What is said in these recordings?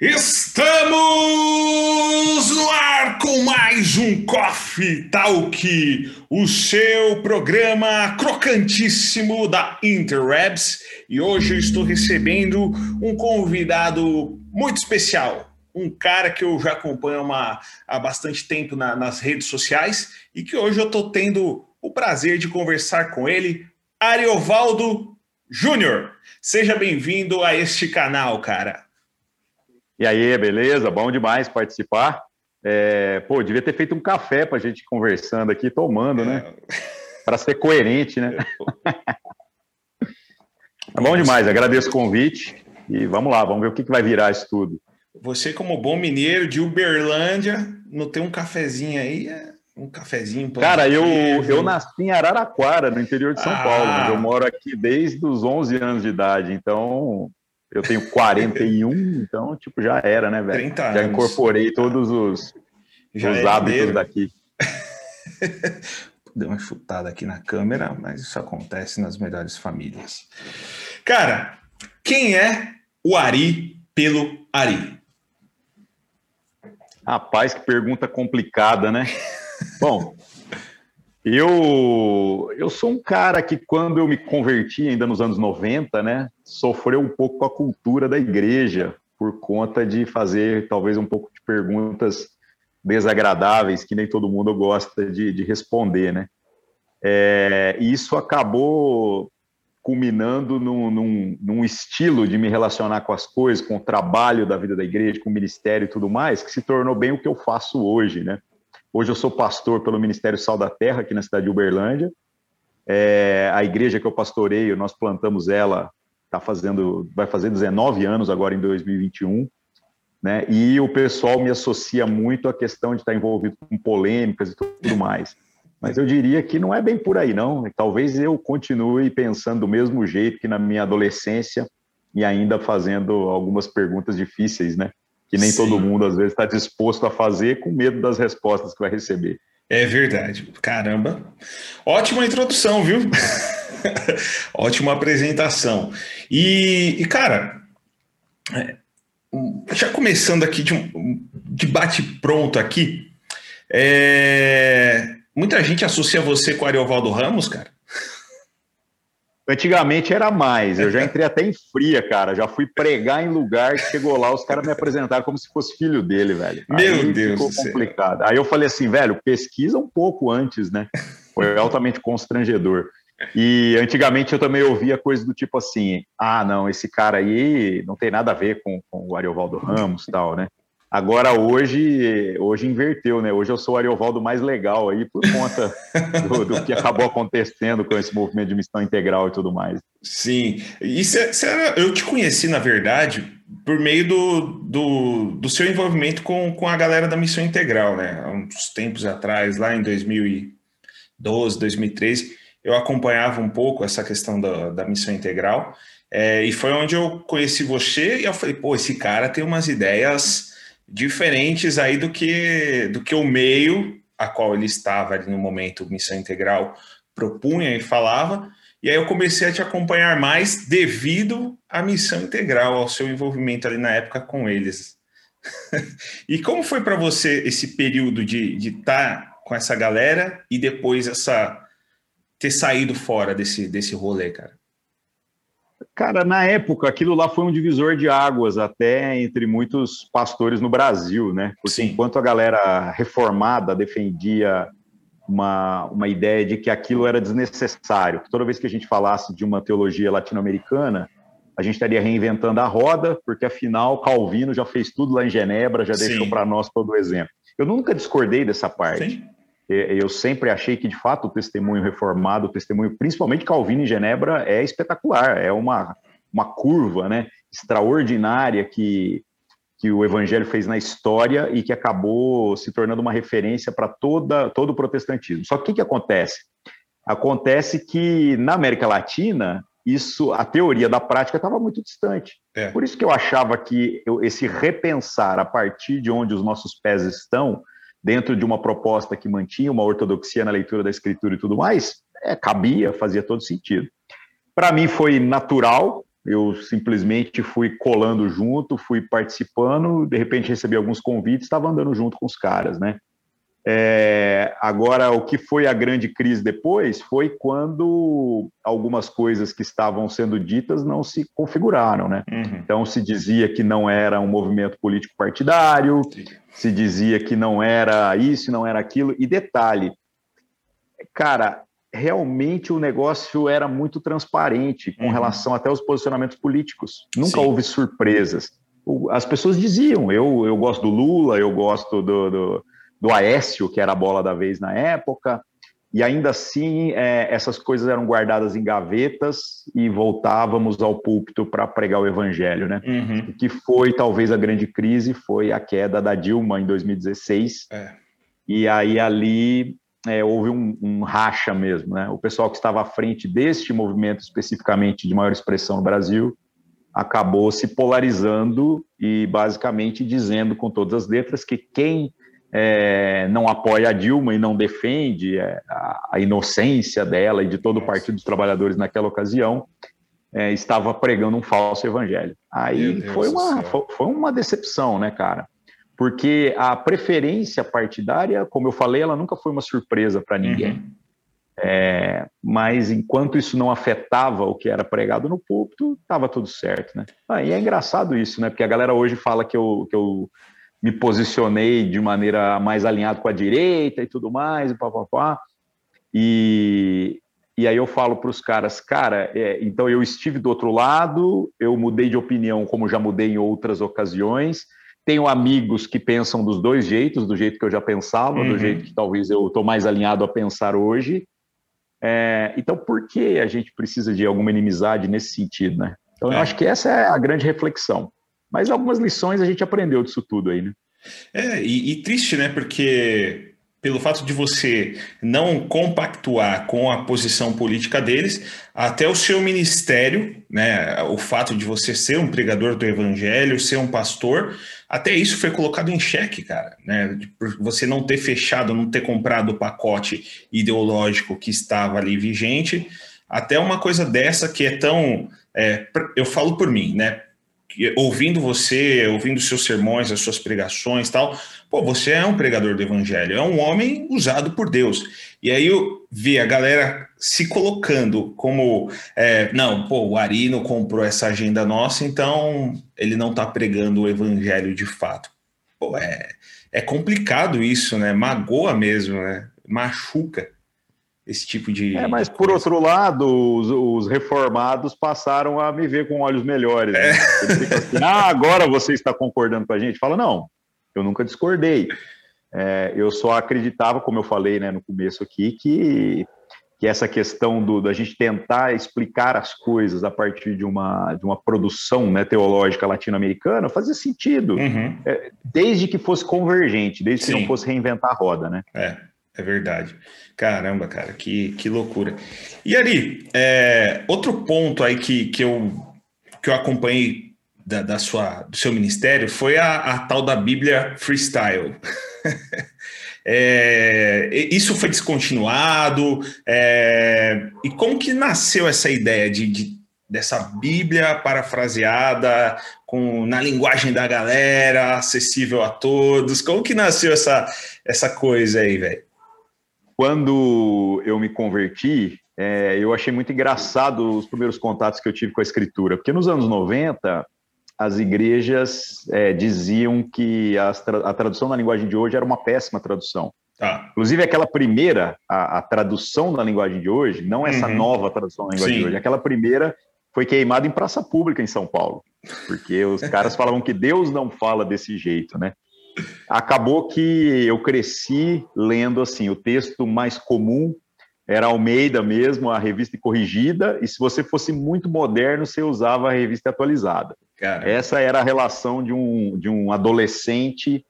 Estamos no ar com mais um Coffee Talk, o seu programa crocantíssimo da Interwebs. E hoje eu estou recebendo um convidado muito especial, um cara que eu já acompanho uma, há bastante tempo na, nas redes sociais e que hoje eu estou tendo o prazer de conversar com ele, Ariovaldo Júnior. Seja bem-vindo a este canal, cara. E aí, beleza? Bom demais participar. É, pô, devia ter feito um café para a gente conversando aqui, tomando, né? É. Para ser coerente, né? É bom demais, agradeço o convite e vamos lá, vamos ver o que, que vai virar isso tudo. Você, como bom mineiro de Uberlândia, não tem um cafezinho aí? É um cafezinho. Cara, eu, eu nasci em Araraquara, no interior de São ah. Paulo, mas eu moro aqui desde os 11 anos de idade, então eu tenho 41, então, tipo, já era, né, velho? 30 anos. Já incorporei todos os, já os é hábitos daqui. Deu uma chutada aqui na câmera, mas isso acontece nas melhores famílias. Cara, quem é o Ari pelo Ari? Rapaz, que pergunta complicada, né? Bom, eu, eu sou um cara que, quando eu me converti, ainda nos anos 90, né, sofreu um pouco com a cultura da igreja, por conta de fazer talvez um pouco de perguntas desagradáveis que nem todo mundo gosta de, de responder, né? É, isso acabou culminando num, num, num, estilo de me relacionar com as coisas, com o trabalho da vida da igreja, com o ministério e tudo mais, que se tornou bem o que eu faço hoje, né? Hoje eu sou pastor pelo Ministério Sal da Terra, aqui na cidade de Uberlândia. É, a igreja que eu pastoreio, nós plantamos ela, tá fazendo, vai fazer 19 anos agora em 2021. Né? E o pessoal me associa muito à questão de estar envolvido com polêmicas e tudo mais. Mas eu diria que não é bem por aí, não. Talvez eu continue pensando do mesmo jeito que na minha adolescência e ainda fazendo algumas perguntas difíceis, né? que nem Sim. todo mundo às vezes está disposto a fazer com medo das respostas que vai receber. É verdade. Caramba. Ótima introdução, viu? Ótima apresentação. E, e cara, é, já começando aqui de um debate pronto aqui, é, muita gente associa você com o Ariovaldo Ramos, cara. Antigamente era mais, eu já entrei até em fria, cara. Já fui pregar em lugar que chegou lá, os caras me apresentaram como se fosse filho dele, velho. Meu Aí Deus. Ficou complicado. Aí eu falei assim, velho, pesquisa um pouco antes, né? Foi altamente constrangedor. E antigamente eu também ouvia coisas do tipo assim: ah, não, esse cara aí não tem nada a ver com, com o Ariovaldo Ramos e tal, né? Agora hoje, hoje inverteu, né? Hoje eu sou o Ariovaldo mais legal aí por conta do, do, que acabou acontecendo com esse movimento de missão integral e tudo mais. Sim, e cê, cê era, eu te conheci, na verdade, por meio do, do, do, seu envolvimento com, com a galera da missão integral, né? Há uns tempos atrás, lá em 2012, 2013, eu acompanhava um pouco essa questão da, da missão integral. É, e foi onde eu conheci você e eu falei, pô, esse cara tem umas ideias diferentes aí do que, do que o meio a qual ele estava ali no momento Missão Integral propunha e falava. E aí eu comecei a te acompanhar mais devido à Missão Integral, ao seu envolvimento ali na época com eles. e como foi para você esse período de estar tá com essa galera e depois essa ter saído fora desse, desse rolê, cara? Cara, na época, aquilo lá foi um divisor de águas até entre muitos pastores no Brasil, né? Porque Sim. enquanto a galera reformada defendia uma, uma ideia de que aquilo era desnecessário, que toda vez que a gente falasse de uma teologia latino-americana, a gente estaria reinventando a roda, porque afinal Calvino já fez tudo lá em Genebra, já Sim. deixou para nós todo o exemplo. Eu nunca discordei dessa parte. Sim. Eu sempre achei que, de fato, o testemunho reformado, o testemunho, principalmente Calvino em Genebra, é espetacular, é uma, uma curva né, extraordinária que, que o evangelho fez na história e que acabou se tornando uma referência para todo o protestantismo. Só que o que, que acontece? Acontece que na América Latina, isso, a teoria da prática estava muito distante. É. Por isso que eu achava que eu, esse repensar a partir de onde os nossos pés estão dentro de uma proposta que mantinha uma ortodoxia na leitura da escritura e tudo mais, é, cabia, fazia todo sentido. Para mim foi natural, eu simplesmente fui colando junto, fui participando, de repente recebi alguns convites, estava andando junto com os caras, né? É, agora, o que foi a grande crise depois foi quando algumas coisas que estavam sendo ditas não se configuraram, né? Uhum. Então, se dizia que não era um movimento político partidário, Sim. se dizia que não era isso, não era aquilo. E detalhe, cara, realmente o negócio era muito transparente com uhum. relação até aos posicionamentos políticos. Nunca Sim. houve surpresas. As pessoas diziam: eu, eu gosto do Lula, eu gosto do, do do Aécio, que era a bola da vez na época, e ainda assim é, essas coisas eram guardadas em gavetas e voltávamos ao púlpito para pregar o evangelho, né? Uhum. O que foi talvez a grande crise foi a queda da Dilma em 2016, é. e aí ali é, houve um, um, racha mesmo, né? O pessoal que estava à frente deste movimento especificamente de maior expressão no Brasil acabou se polarizando e basicamente dizendo com todas as letras que quem é, não apoia a Dilma e não defende é, a, a, inocência dela e de todo o Partido dos Trabalhadores naquela ocasião, é, estava pregando um falso evangelho. Aí foi uma, foi, foi uma decepção, né, cara? Porque a preferência partidária, como eu falei, ela nunca foi uma surpresa para ninguém. Uhum. É, mas enquanto isso não afetava o que era pregado no púlpito, estava tudo certo, né? Ah, e é engraçado isso, né? Porque a galera hoje fala que eu, que eu me posicionei de maneira mais alinhada com a direita e tudo mais, e papapá. E, e aí eu falo para os caras, cara, é, então eu estive do outro lado, eu mudei de opinião como já mudei em outras ocasiões, tenho amigos que pensam dos dois jeitos, do jeito que eu já pensava, uhum. do jeito que talvez eu estou mais alinhado a pensar hoje. É, então, por que a gente precisa de alguma inimizade nesse sentido, né? Então, é. eu acho que essa é a grande reflexão. Mas algumas lições a gente aprendeu disso tudo aí, né? É, e, e triste, né? Porque pelo fato de você não compactuar com a posição política deles, até o seu ministério, né, o fato de você ser um pregador do evangelho, ser um pastor, até isso foi colocado em xeque, cara, né, por você não ter fechado, não ter comprado o pacote ideológico que estava ali vigente, até uma coisa dessa que é tão, é, eu falo por mim, né, ouvindo você, ouvindo seus sermões, as suas pregações tal, pô, você é um pregador do evangelho, é um homem usado por Deus. E aí eu vi a galera se colocando como, é, não, pô, o Ari não comprou essa agenda nossa, então ele não está pregando o evangelho de fato. Pô, é, é complicado isso, né? Magoa mesmo, né? Machuca esse tipo de. É, mas por outro lado, os, os, reformados passaram a me ver com olhos melhores. Né? É. Assim, ah, agora você está concordando com a gente? Fala, não, eu nunca discordei. É, eu só acreditava, como eu falei né, no começo aqui, que, que essa questão do, da gente tentar explicar as coisas a partir de uma, de uma produção né, teológica latino-americana fazia sentido, uhum. é, desde que fosse convergente, desde Sim. que não fosse reinventar a roda. Né? É. É verdade. Caramba, cara, que, que loucura. E Ari, é, outro ponto aí que, que, eu, que eu acompanhei da, da sua, do seu ministério foi a, a tal da Bíblia Freestyle. é, isso foi descontinuado? É, e como que nasceu essa ideia de, de dessa Bíblia parafraseada com na linguagem da galera, acessível a todos? Como que nasceu essa, essa coisa aí, velho? Quando eu me converti, é, eu achei muito engraçado os primeiros contatos que eu tive com a escritura, porque nos anos 90 as igrejas é, diziam que a, a, tradução na linguagem de hoje era uma péssima tradução. Ah. Inclusive, aquela primeira, a, a, tradução na linguagem de hoje, não essa uhum. nova tradução na linguagem Sim. de hoje, aquela primeira foi queimada em praça pública em São Paulo, porque os caras falavam que Deus não fala desse jeito, né? Acabou que eu cresci lendo assim o texto mais comum era Almeida mesmo, a revista corrigida, e se você fosse muito moderno, você usava a revista atualizada. Cara. Essa era a relação de um, de um adolescente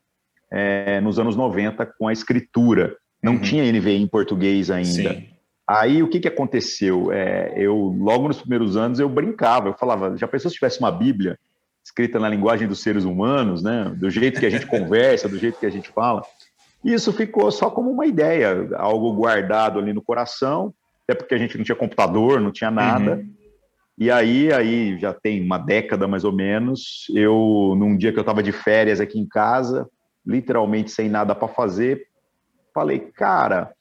é, nos anos 90 com a escritura. Não uhum. tinha NVI em português ainda. Sim. Aí o que, que aconteceu? É, eu logo nos primeiros anos eu brincava, eu falava, já pensou se tivesse uma Bíblia? Escrita na linguagem dos seres humanos, né? do jeito que a gente conversa, do jeito que a gente fala. Isso ficou só como uma ideia, algo guardado ali no coração, até porque a gente não tinha computador, não tinha nada. Uhum. E aí, aí já tem uma década mais ou menos, eu, num dia que eu estava de férias aqui em casa, literalmente sem nada para fazer, falei, cara,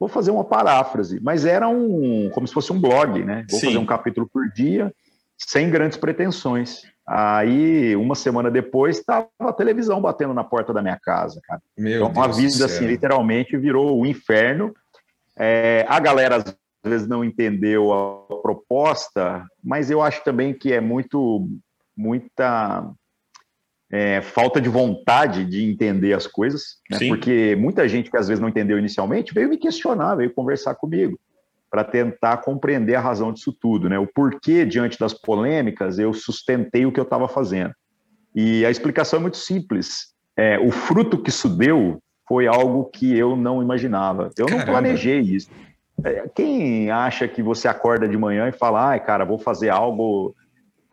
vou fazer uma paráfrase, mas era um, como se fosse um blog, né? Vou Sim. fazer um capítulo por dia, sem grandes pretensões. Aí, uma semana depois, estava a televisão batendo na porta da minha casa, cara. Meu então, a vida, assim, literalmente virou o inferno. É, a galera, às vezes, não entendeu a proposta, mas eu acho também que é muito, muita é, falta de vontade de entender as coisas, né? porque muita gente que às vezes não entendeu inicialmente veio me questionar, veio conversar comigo para tentar compreender a razão disso tudo, né? O porquê, diante das polêmicas, eu sustentei o que eu estava fazendo. E a explicação é muito simples. É, o fruto que isso deu foi algo que eu não imaginava. Eu Caramba. não planejei isso. É, quem acha que você acorda de manhã e fala, ai, cara, vou fazer algo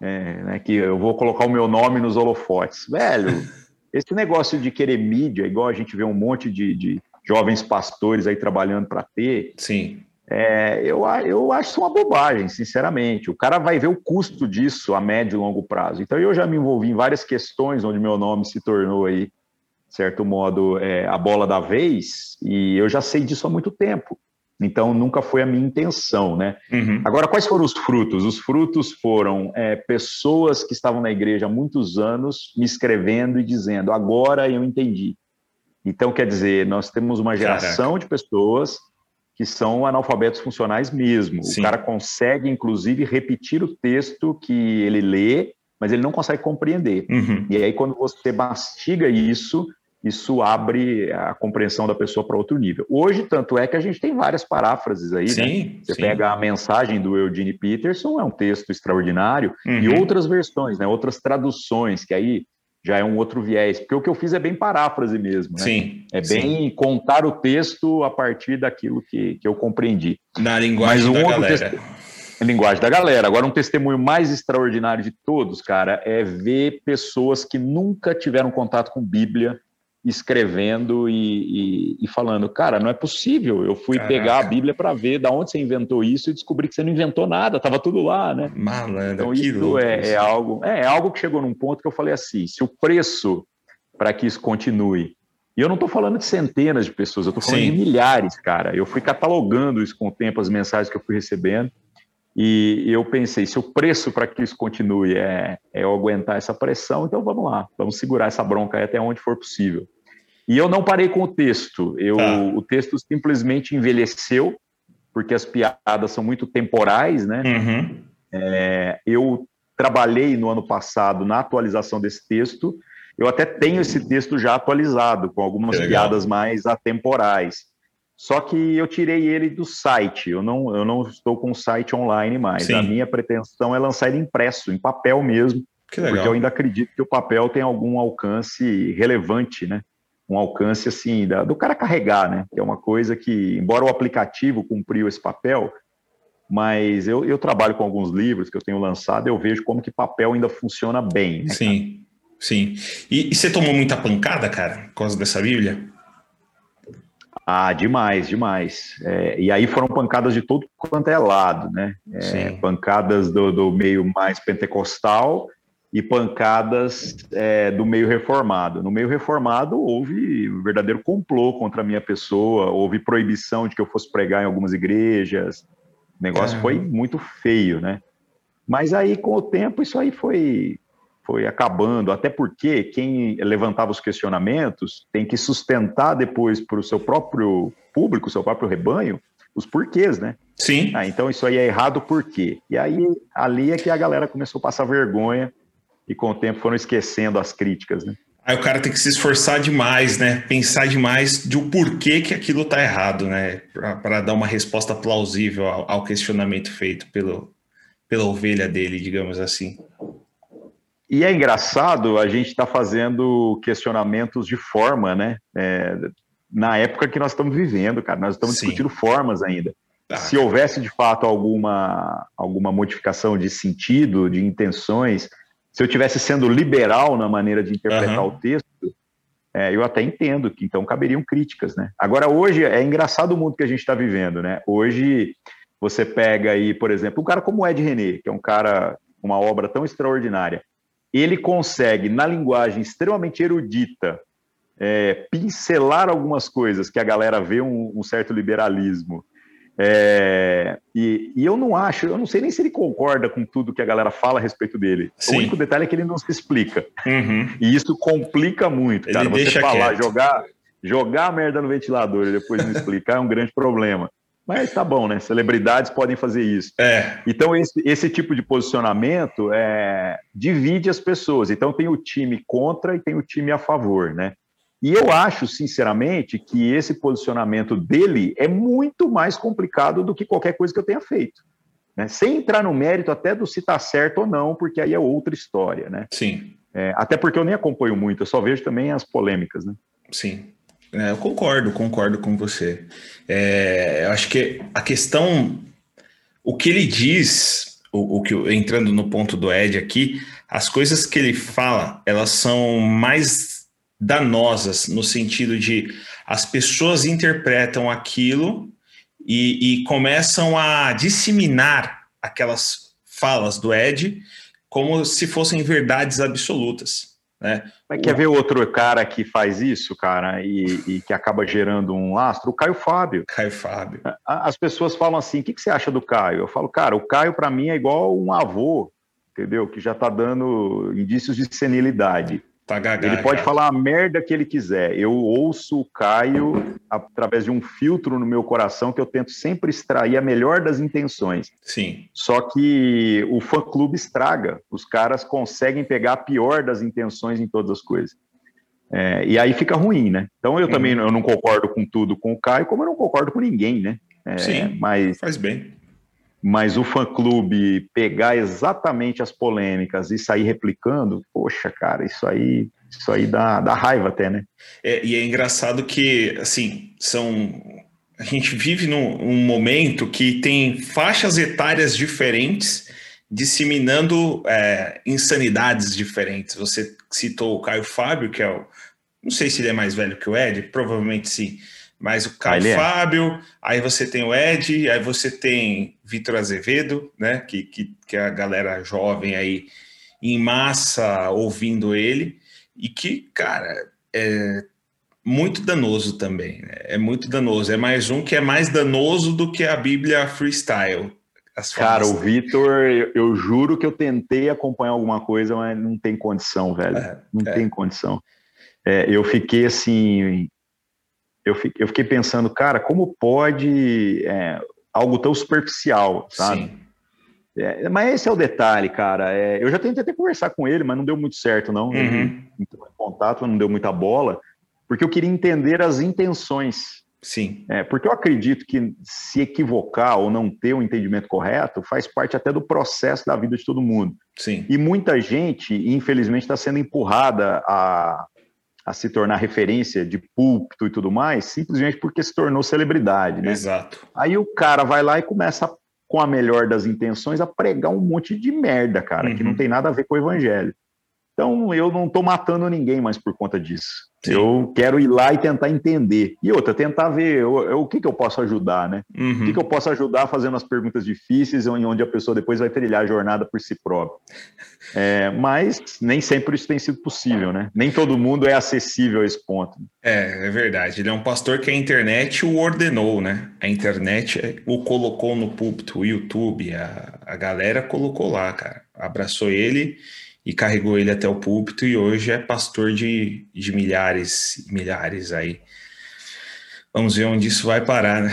é, né, que eu vou colocar o meu nome nos holofotes? Velho, esse negócio de querer mídia, igual a gente vê um monte de, de jovens pastores aí trabalhando para ter. Sim é, eu, eu acho isso uma bobagem, sinceramente. O cara vai ver o custo disso a médio e longo prazo. Então, eu já me envolvi em várias questões onde meu nome se tornou aí, de certo modo, é, a bola da vez, e eu já sei disso há muito tempo. Então, nunca foi a minha intenção, né? Uhum. Agora, quais foram os frutos? Os frutos foram é, pessoas que estavam na igreja há muitos anos me escrevendo e dizendo: agora eu entendi. Então, quer dizer, nós temos uma geração Caraca. de pessoas que são analfabetos funcionais mesmo. Sim. O cara consegue, inclusive, repetir o texto que ele lê, mas ele não consegue compreender. Uhum. E aí, quando você mastiga isso, isso abre a compreensão da pessoa para outro nível. Hoje, tanto é que a gente tem várias paráfrases aí. Né? Sim, né? Você sim. pega a mensagem do Eugene Peterson, é um texto extraordinário, uhum. e outras versões, né? outras traduções, que aí já é um outro viés, porque o que eu fiz é bem paráfrase mesmo. Né? Sim. É bem sim. contar o texto a partir daquilo que, que eu compreendi. Na linguagem um da galera. Texto... Linguagem da galera. Agora, um testemunho mais extraordinário de todos, cara, é ver pessoas que nunca tiveram contato com Bíblia escrevendo e, e, e, falando, cara, não é possível. Eu fui Caraca. pegar a Bíblia para ver da onde você inventou isso e descobri que você não inventou nada, estava tudo lá, né? Malandro, então isso é, é, algo, é, é, algo que chegou num ponto que eu falei assim, se o preço para que isso continue, e eu não estou falando de centenas de pessoas, eu estou falando Sim. de milhares, cara. Eu fui catalogando isso com o tempo, as mensagens que eu fui recebendo, e eu pensei, se o preço para que isso continue é, é eu aguentar essa pressão, então vamos lá, vamos segurar essa bronca até onde for possível. E eu não parei com o texto. Eu, tá. O texto simplesmente envelheceu, porque as piadas são muito temporais, né? Uhum. É, eu trabalhei no ano passado na atualização desse texto. Eu até tenho esse texto já atualizado, com algumas piadas mais atemporais. Só que eu tirei ele do site. Eu não, eu não estou com o site online mais. Sim. A minha pretensão é lançar ele impresso, em papel mesmo. Porque eu ainda acredito que o papel tem algum alcance relevante, né? Um alcance assim da, do cara carregar, né? Que é uma coisa que, embora o aplicativo cumpriu esse papel, mas eu, eu trabalho com alguns livros que eu tenho lançado, eu vejo como que papel ainda funciona bem. Né, sim, sim. E, e, você tomou muita pancada, cara, por causa dessa Bíblia? Ah, demais, demais. É, e aí foram pancadas de todo quanto é lado, né? É, pancadas do, do meio mais pentecostal e pancadas é, do meio reformado. No meio reformado houve um verdadeiro complô contra a minha pessoa, houve proibição de que eu fosse pregar em algumas igrejas. O negócio foi muito feio, né? Mas aí, com o tempo, isso aí foi, foi acabando, até porque quem levantava os questionamentos tem que sustentar depois para o seu próprio público, seu próprio rebanho, os porquês, né? Sim. Ah, então isso aí é errado por quê? E aí, ali é que a galera começou a passar vergonha e com o tempo foram esquecendo as críticas, né? Aí o cara tem que se esforçar demais, né? Pensar demais de o porquê que aquilo tá errado, né? Para dar uma resposta plausível ao, ao, questionamento feito pelo, pela ovelha dele, digamos assim. E é engraçado a gente estar tá fazendo questionamentos de forma, né? É, na época que nós estamos vivendo, cara, nós estamos Sim. discutindo formas ainda. Tá. Se houvesse de fato alguma, alguma modificação de sentido, de intenções, se eu tivesse sendo liberal na maneira de interpretar uhum. o texto, é, eu até entendo que então caberiam críticas, né? Agora hoje é engraçado o mundo que a gente está vivendo, né? Hoje Você pega aí, por exemplo, um cara como o Ed René, que é um cara com uma obra tão extraordinária. Ele consegue, na linguagem extremamente erudita, é, pincelar algumas coisas que a galera vê um, um certo liberalismo. É, e, e, eu não acho, eu não sei nem se ele concorda com tudo que a galera fala a respeito dele. Sim. O único detalhe é que ele não se explica. Uhum. E isso complica muito, cara. Ele Você falar, quieto. jogar, jogar a merda no ventilador e depois não explicar é um grande problema. Mas tá bom, né? Celebridades podem fazer isso. É. Então, esse, esse tipo de posicionamento é, divide as pessoas. Então, tem o time contra e tem o time a favor, né? E eu acho, sinceramente, que esse posicionamento dele é muito mais complicado do que qualquer coisa que eu tenha feito. Né? Sem entrar no mérito até do se está certo ou não, porque aí é outra história, né? Sim. É, até porque eu nem acompanho muito, eu só vejo também as polêmicas, né? Sim. É, eu concordo, concordo com você. É, eu acho que a questão, o que ele diz, o, o que entrando no ponto do Ed aqui, as coisas que ele fala, elas são mais danosas, no sentido de as pessoas interpretam aquilo e, e começam a disseminar aquelas falas do Ed como se fossem verdades absolutas. Né? Mas quer ver outro cara que faz isso, cara, e, e, que acaba gerando um lastro? O Caio Fábio. Caio Fábio. As pessoas falam assim: o que, que você acha do Caio? Eu falo, cara, o Caio para mim é igual um avô, entendeu? Que já está dando indícios de senilidade. Tá ele pode falar a merda que ele quiser. Eu ouço o Caio através de um filtro no meu coração que eu tento sempre extrair a melhor das intenções. Sim. Só que o fã-clube estraga. Os caras conseguem pegar a pior das intenções em todas as coisas. É, e aí fica ruim, né? Então eu também eu não concordo com tudo com o Caio, como eu não concordo com ninguém, né? É, Sim, mas faz bem mas o fã-clube pegar exatamente as polêmicas e sair replicando, poxa, cara, isso aí, isso aí dá, dá raiva até, né? É, e é engraçado que, assim, são... A gente vive num, momento que tem faixas etárias diferentes disseminando é, insanidades diferentes. Você citou o Caio Fábio, que é o... Não sei se ele é mais velho que o Ed, provavelmente sim mas o Caio ah, Fábio, é. aí você tem o Ed, aí você tem Vitor Azevedo, né? Que, que, que é a galera jovem aí em massa ouvindo ele, e que, cara, é muito danoso também, né? É muito danoso. É mais um que é mais danoso do que a Bíblia freestyle. Cara, o Vitor, eu, eu, juro que eu tentei acompanhar alguma coisa, mas não tem condição, velho. É, não é. tem condição. É, eu fiquei assim, eu fiquei, pensando, cara, como pode é, algo tão superficial, sabe? Sim. É, mas esse é o detalhe, cara. É, eu já tentei até conversar com ele, mas não deu muito certo, não. Uhum. Entrou em contato, não deu muita bola, porque eu queria entender as intenções. Sim. É, porque eu acredito que se equivocar ou não ter o um entendimento correto faz parte até do processo da vida de todo mundo. Sim. E muita gente, infelizmente, está sendo empurrada a, a se tornar referência de púlpito e tudo mais, simplesmente porque se tornou celebridade, né? Exato. Aí o cara vai lá e começa, com a melhor das intenções, a pregar um monte de merda, cara, uhum. que não tem nada a ver com o evangelho. Então eu não estou matando ninguém mais por conta disso. Sim. Eu quero ir lá e tentar entender. E outra, tentar ver eu, eu, o que, que eu posso ajudar, né? Uhum. O que, que eu posso ajudar fazendo as perguntas difíceis, onde a pessoa depois vai trilhar a jornada por si própria. É, mas nem sempre isso tem sido possível, né? Nem todo mundo é acessível a esse ponto. É, é verdade. Ele é um pastor que a internet o ordenou, né? A internet o colocou no púlpito, o YouTube, a, a galera colocou lá, cara. Abraçou ele e carregou ele até o púlpito e hoje é pastor de, de milhares e milhares aí. Vamos ver onde isso vai parar, né?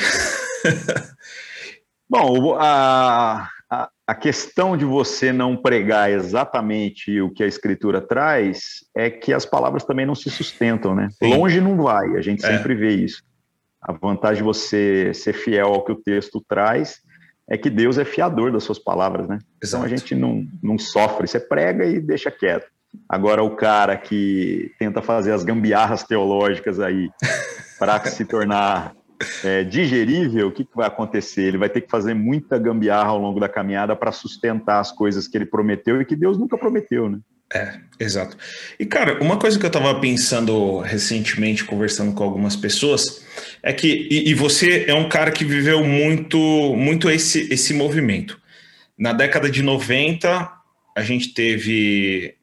Bom, a, a, a, questão de você não pregar exatamente o que a escritura traz é que as palavras também não se sustentam, né? Sim. Longe não vai, a gente é. sempre vê isso. A vantagem de você ser fiel ao que o texto traz é que Deus é fiador das suas palavras, né? Exato. Então a gente não, não sofre, você prega e deixa quieto. Agora o cara que tenta fazer as gambiarras teológicas aí para se tornar é, digerível, o que, que vai acontecer? Ele vai ter que fazer muita gambiarra ao longo da caminhada para sustentar as coisas que ele prometeu e que Deus nunca prometeu, né? É, exato. E, cara, uma coisa que eu estava pensando recentemente, conversando com algumas pessoas, é que, e, e, você é um cara que viveu muito, muito esse, esse movimento. Na década de 90, a gente teve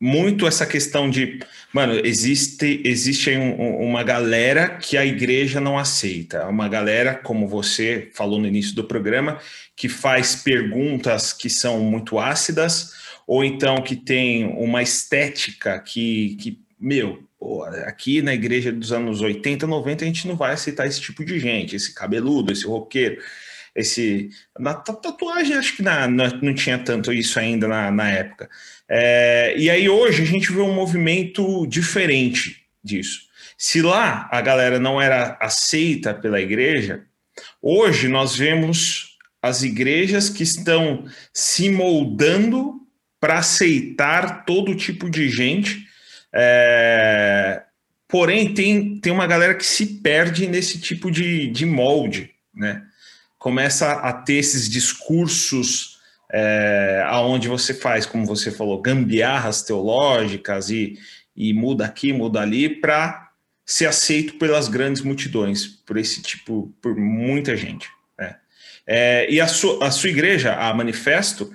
muito essa questão de, mano, existe, existe um, uma galera que a igreja não aceita. Uma galera, como você falou no início do programa, que faz perguntas que são muito ácidas ou então que tem uma estética que, que meu, pô, aqui na igreja dos anos 80, 90, a gente não vai aceitar esse tipo de gente, esse cabeludo, esse roqueiro, esse. Na tatuagem, acho que na, na, não tinha tanto isso ainda na, na época. É, e aí hoje a gente vê um movimento diferente disso. Se lá a galera não era aceita pela igreja, hoje nós vemos as igrejas que estão se moldando para aceitar todo tipo de gente. É... Porém, tem, tem uma galera que se perde nesse tipo de, de molde, né? Começa a ter esses discursos é, aonde você faz, como você falou, gambiarras teológicas e, e muda aqui, muda ali, para ser aceito pelas grandes multidões, por esse tipo, por muita gente. Né? É, e a sua, a sua igreja, a Manifesto,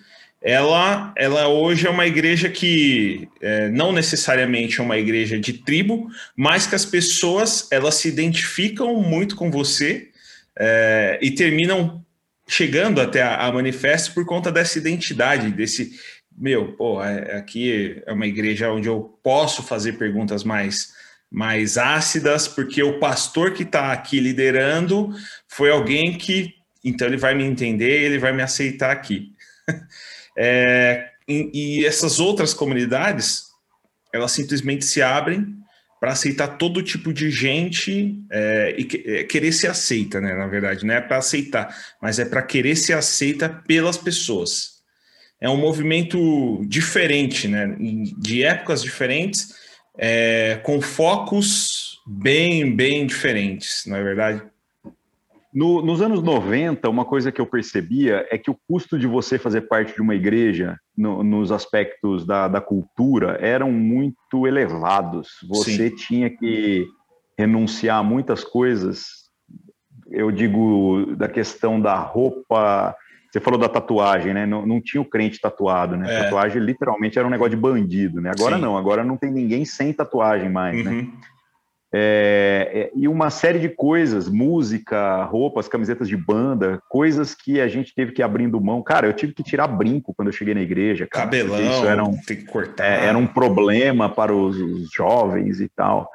ela, ela hoje é uma igreja que é, não necessariamente é uma igreja de tribo, mas que as pessoas elas se identificam muito com você é, e terminam chegando até a, a, manifesto por conta dessa identidade, desse meu, pô, é, aqui é uma igreja onde eu posso fazer perguntas mais mais ácidas, porque o pastor que está aqui liderando foi alguém que então ele vai me entender, ele vai me aceitar aqui. É, e, e essas outras comunidades, elas simplesmente se abrem para aceitar todo tipo de gente é, e que, é, querer ser aceita, né? Na verdade, não é para aceitar, mas é para querer ser aceita pelas pessoas. É um movimento diferente, né? De épocas diferentes, é, com focos bem, bem diferentes, não é verdade? No, nos anos 90, uma coisa que eu percebia é que o custo de você fazer parte de uma igreja, no, nos aspectos da, da, cultura, eram muito elevados. Você Sim. tinha que renunciar a muitas coisas. Eu digo da questão da roupa. Você falou da tatuagem, né? Não, não tinha o crente tatuado, né? É. Tatuagem literalmente era um negócio de bandido, né? Agora Sim. não, agora não tem ninguém sem tatuagem mais, né? uhum. né? É, é, e uma série de coisas, música, roupas, camisetas de banda, coisas que a gente teve que ir abrindo mão. Cara, eu tive que tirar brinco quando eu cheguei na igreja. Cara, Cabelão, isso era um, tem que cortar. É, era um problema para os, os jovens e tal.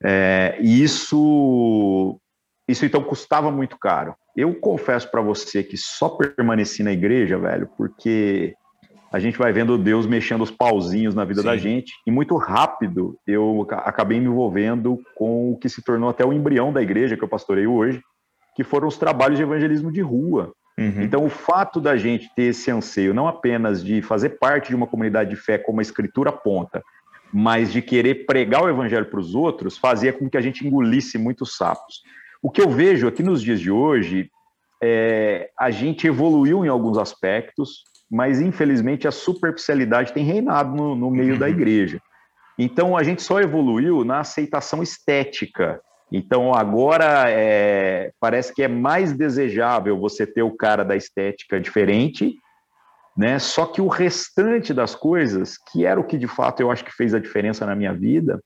É, e isso, isso então custava muito caro. Eu confesso para você que só permaneci na igreja, velho, porque a gente vai vendo Deus mexendo os pauzinhos na vida Sim. da gente. E muito rápido eu acabei me envolvendo com o que se tornou até o embrião da igreja que eu pastoreio hoje, que foram os trabalhos de evangelismo de rua. Uhum. Então, o fato da gente ter esse anseio, não apenas de fazer parte de uma comunidade de fé como a Escritura aponta, mas de querer pregar o evangelho para os outros, fazia com que a gente engolisse muitos sapos. O que eu vejo aqui nos dias de hoje é a gente evoluiu em alguns aspectos, mas infelizmente a superficialidade tem reinado no, no meio uhum. da igreja. Então a gente só evoluiu na aceitação estética. Então agora é, parece que é mais desejável você ter o cara da estética diferente, né? Só que o restante das coisas, que era o que de fato eu acho que fez a diferença na minha vida,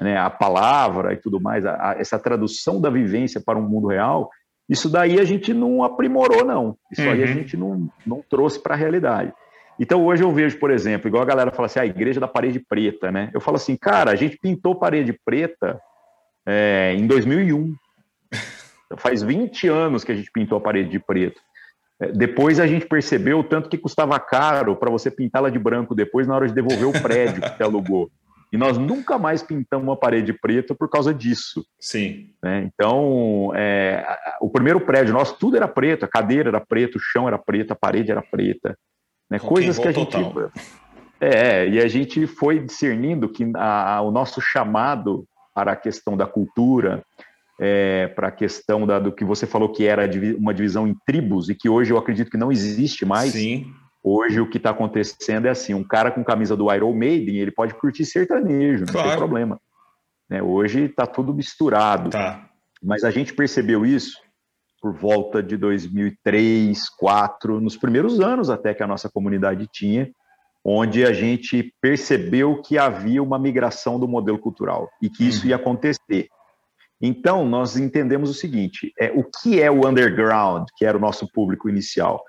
né? A palavra e tudo mais, a, a, essa tradução da vivência para um mundo real, isso daí a gente não aprimorou, não. Isso uhum. aí a uhum. gente não, não trouxe para a realidade. Então hoje eu vejo, por exemplo, igual a galera fala assim, ah, a igreja da parede preta, né? Eu falo assim, cara, a gente pintou parede preta é, em 2001. Faz 20 anos que a gente pintou a parede de preto. É, depois a gente percebeu o tanto que custava caro para você pintá-la de branco depois na hora de devolver o prédio que você alugou. E nós nunca mais pintamos uma parede preta por causa disso. Sim. Né? Então, é, o primeiro prédio nosso, tudo era preto, a cadeira era preta, o chão era preto, a parede era preta. Né? Coisas que a gente. Total. É, e a gente foi discernindo que a, a, o nosso chamado para a questão da cultura, é, para a questão da, do que você falou que era uma divisão em tribos, e que hoje eu acredito que não existe mais. Sim Hoje o que está acontecendo é assim, um cara com camisa do Iron Maiden, ele pode curtir sertanejo, não claro. tem problema. Né? Hoje está tudo misturado. Tá. Mas a gente percebeu isso por volta de 2003, 2004, nos primeiros anos até que a nossa comunidade tinha, onde a gente percebeu que havia uma migração do modelo cultural e que isso uhum. ia acontecer. Então, nós entendemos o seguinte: é, o que é o underground, que era o nosso público inicial?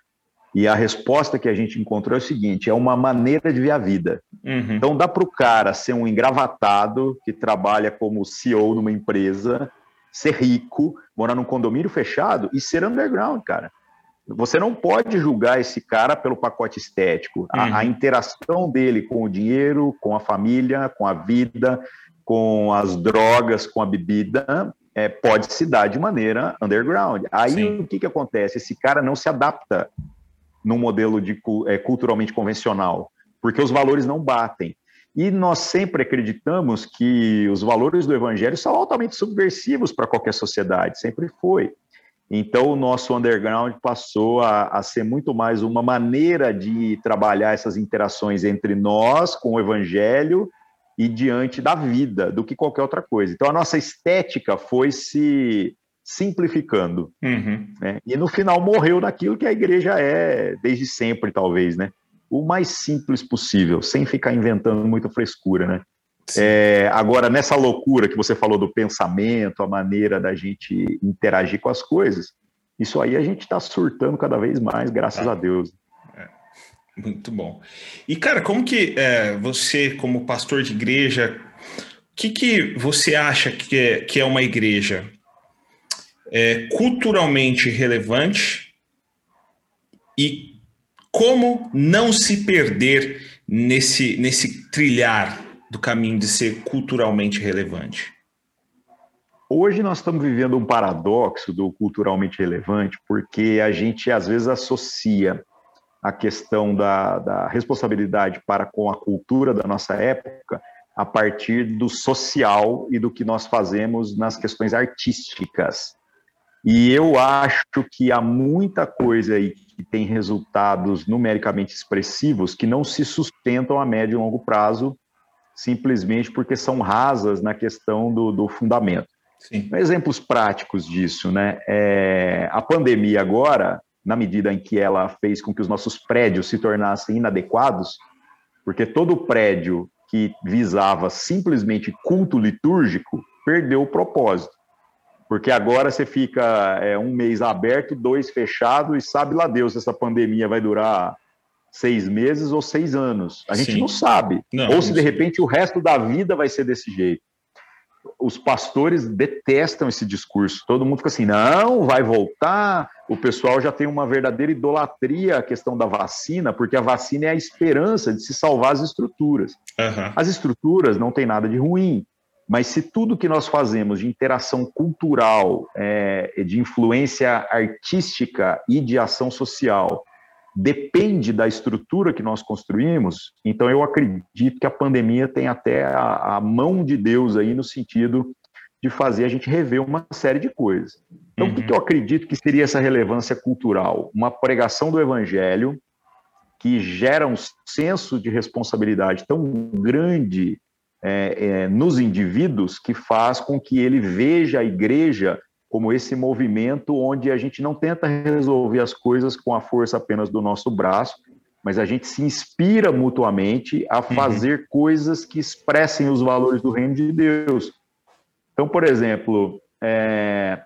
E a resposta que a gente encontrou é o seguinte: é uma maneira de ver a vida. Uhum. Então, dá para o cara ser um engravatado que trabalha como CEO numa empresa, ser rico, morar num condomínio fechado e ser underground, cara. Você não pode julgar esse cara pelo pacote estético. Uhum. A, a, interação dele com o dinheiro, com a família, com a vida, com as drogas, com a bebida, é, pode se dar de maneira underground. Aí Sim. o que, que acontece? Esse cara não se adapta num modelo de, é, culturalmente convencional, porque os valores não batem. E nós sempre acreditamos que os valores do evangelho são altamente subversivos para qualquer sociedade, sempre foi. Então, o nosso underground passou a, a, ser muito mais uma maneira de trabalhar essas interações entre nós com o evangelho e diante da vida do que qualquer outra coisa. Então, a nossa estética foi se simplificando. Uhum. Né? E no final morreu naquilo que a igreja é desde sempre, talvez, né? O mais simples possível, sem ficar inventando muita frescura, né? É, agora, nessa loucura que você falou do pensamento, a maneira da gente interagir com as coisas, isso aí a gente está surtando cada vez mais, graças ah. a Deus. É, muito bom. E, cara, como que é, você, como pastor de igreja, o que, que você acha que é, que é uma igreja? É culturalmente relevante e como não se perder nesse, nesse trilhar do caminho de ser culturalmente relevante? Hoje nós estamos vivendo um paradoxo do culturalmente relevante, porque a gente às vezes associa a questão da, da responsabilidade para com a cultura da nossa época a partir do social e do que nós fazemos nas questões artísticas. E eu acho que há muita coisa aí que tem resultados numericamente expressivos que não se sustentam a médio e longo prazo simplesmente porque são rasas na questão do, do fundamento. Sim. Exemplos práticos disso, né? É, a pandemia agora, na medida em que ela fez com que os nossos prédios se tornassem inadequados, porque todo prédio que visava simplesmente culto litúrgico perdeu o propósito. Porque agora você fica é, um mês aberto, dois fechado, e sabe lá Deus se essa pandemia vai durar seis meses ou seis anos. A gente Sim. não sabe. Não, ou se de repente o resto da vida vai ser desse jeito. Os pastores detestam esse discurso. Todo mundo fica assim: não, vai voltar. O pessoal já tem uma verdadeira idolatria à questão da vacina, porque a vacina é a esperança de se salvar as estruturas. Uhum. As estruturas não tem nada de ruim, mas se tudo que nós fazemos de interação cultural, é, de influência artística e de ação social depende da estrutura que nós construímos, então eu acredito que a pandemia tem até a, a mão de Deus aí no sentido de fazer a gente rever uma série de coisas. Então, uhum. o que, que eu acredito que seria essa relevância cultural? Uma pregação do evangelho que gera um senso de responsabilidade tão grande é, é, nos indivíduos que faz com que ele veja a igreja como esse movimento onde a gente não tenta resolver as coisas com a força apenas do nosso braço, mas a gente se inspira mutuamente a uhum. fazer uhum. coisas que expressem os valores do reino de Deus. Então, por exemplo, é,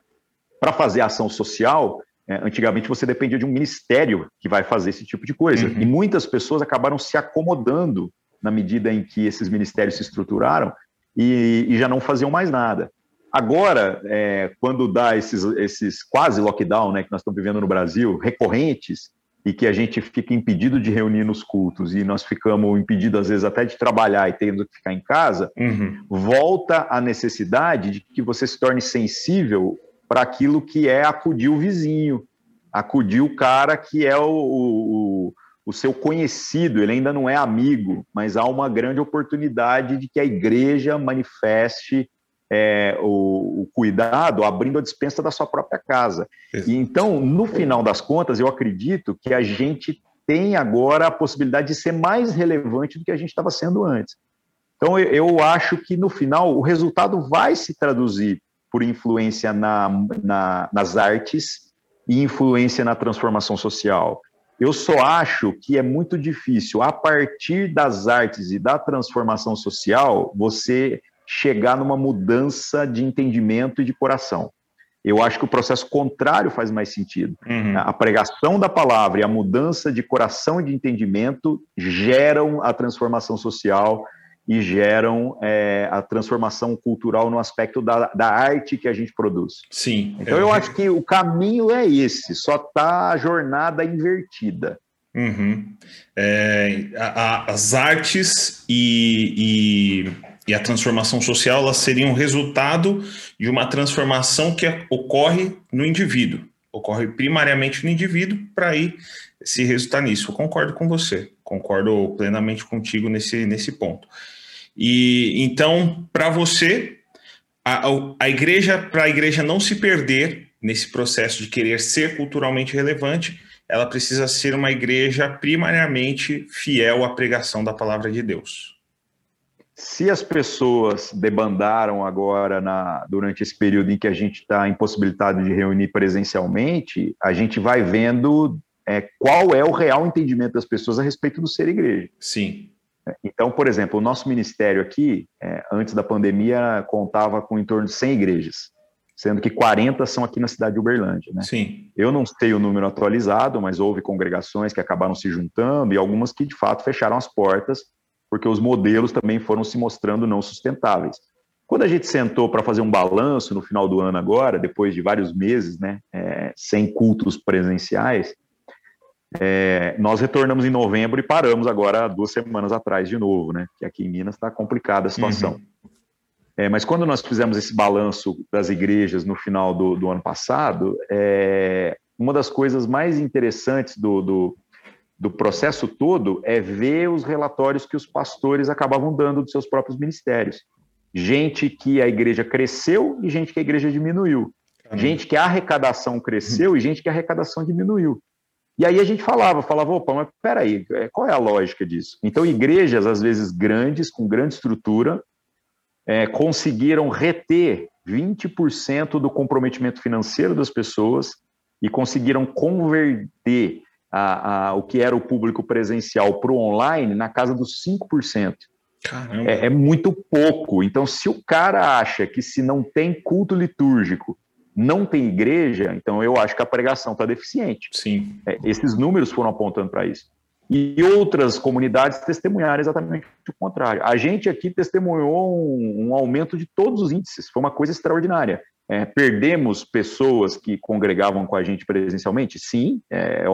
para fazer ação social, é, antigamente você dependia de um ministério que vai fazer esse tipo de coisa. Uhum. E muitas pessoas acabaram se acomodando na medida em que esses ministérios se estruturaram e, e já não faziam mais nada. Agora, é, quando dá esses, esses quase lockdown né, que nós estamos vivendo no Brasil, recorrentes, e que a gente fica impedido de reunir nos cultos e nós ficamos impedidos, às vezes, até de trabalhar e tendo que ficar em casa, uhum. volta a necessidade de que você se torne sensível para aquilo que é acudir o vizinho, acudir o cara que é o, o, o seu conhecido, ele ainda não é amigo, mas há uma grande oportunidade de que a igreja manifeste é, o, o, cuidado abrindo a dispensa da sua própria casa. E então, no final das contas, eu acredito que a gente tem agora a possibilidade de ser mais relevante do que a gente estava sendo antes. Então, eu acho que no final o resultado vai se traduzir por influência na, na, nas artes e influência na transformação social. Eu só acho que é muito difícil, a partir das artes e da transformação social, você chegar numa mudança de entendimento e de coração. Eu acho que o processo contrário faz mais sentido. Uhum. A pregação da palavra e a mudança de coração e de entendimento geram a transformação social e geram é, a transformação cultural no aspecto da, da arte que a gente produz. Sim. Então eu, eu acho que o caminho é esse, só está a jornada invertida. Uhum. É, a, a, as artes e, e, e, a transformação social elas seriam resultado de uma transformação que ocorre no indivíduo, ocorre primariamente no indivíduo para aí se resultar nisso. Eu concordo com você, concordo plenamente contigo nesse, nesse ponto. E então, para você, a, a igreja, para a igreja não se perder nesse processo de querer ser culturalmente relevante, ela precisa ser uma igreja primariamente fiel à pregação da palavra de Deus. Se as pessoas debandaram agora na, durante esse período em que a gente está impossibilitado de reunir presencialmente, a gente vai vendo é, qual é o real entendimento das pessoas a respeito do ser igreja. Sim. Então, por exemplo, o nosso ministério aqui, é, antes da pandemia, contava com em torno de 100 igrejas, sendo que 40 são aqui na cidade de Uberlândia. Né? Sim. Eu não sei o número atualizado, mas houve congregações que acabaram se juntando e algumas que, de fato, fecharam as portas, porque os modelos também foram se mostrando não sustentáveis. Quando a gente sentou para fazer um balanço no final do ano agora, depois de vários meses, né, é, sem cultos presenciais, é, nós retornamos em novembro e paramos agora duas semanas atrás de novo, né? Que aqui em Minas está complicada a situação. Uhum. É, mas quando nós fizemos esse balanço das igrejas no final do, do ano passado, é, uma das coisas mais interessantes do, do, do, processo todo é ver os relatórios que os pastores acabavam dando dos seus próprios ministérios. Gente que a igreja cresceu e gente que a igreja diminuiu. Gente que a arrecadação cresceu e gente que a arrecadação diminuiu. E aí a gente falava, falava, opa, mas peraí, é, qual é a lógica disso? Então, igrejas, às vezes grandes, com grande estrutura, é, conseguiram reter 20% do comprometimento financeiro das pessoas e conseguiram converter a, a, o que era o público presencial para o online na casa dos 5%. É, é, muito pouco. Então, se o cara acha que se não tem culto litúrgico não tem igreja, então eu acho que a pregação está deficiente. Sim. É, esses números foram apontando para isso. E outras comunidades testemunharam exatamente o contrário. A gente aqui testemunhou um, um aumento de todos os índices, foi uma coisa extraordinária. É, perdemos pessoas que congregavam com a gente presencialmente? Sim, é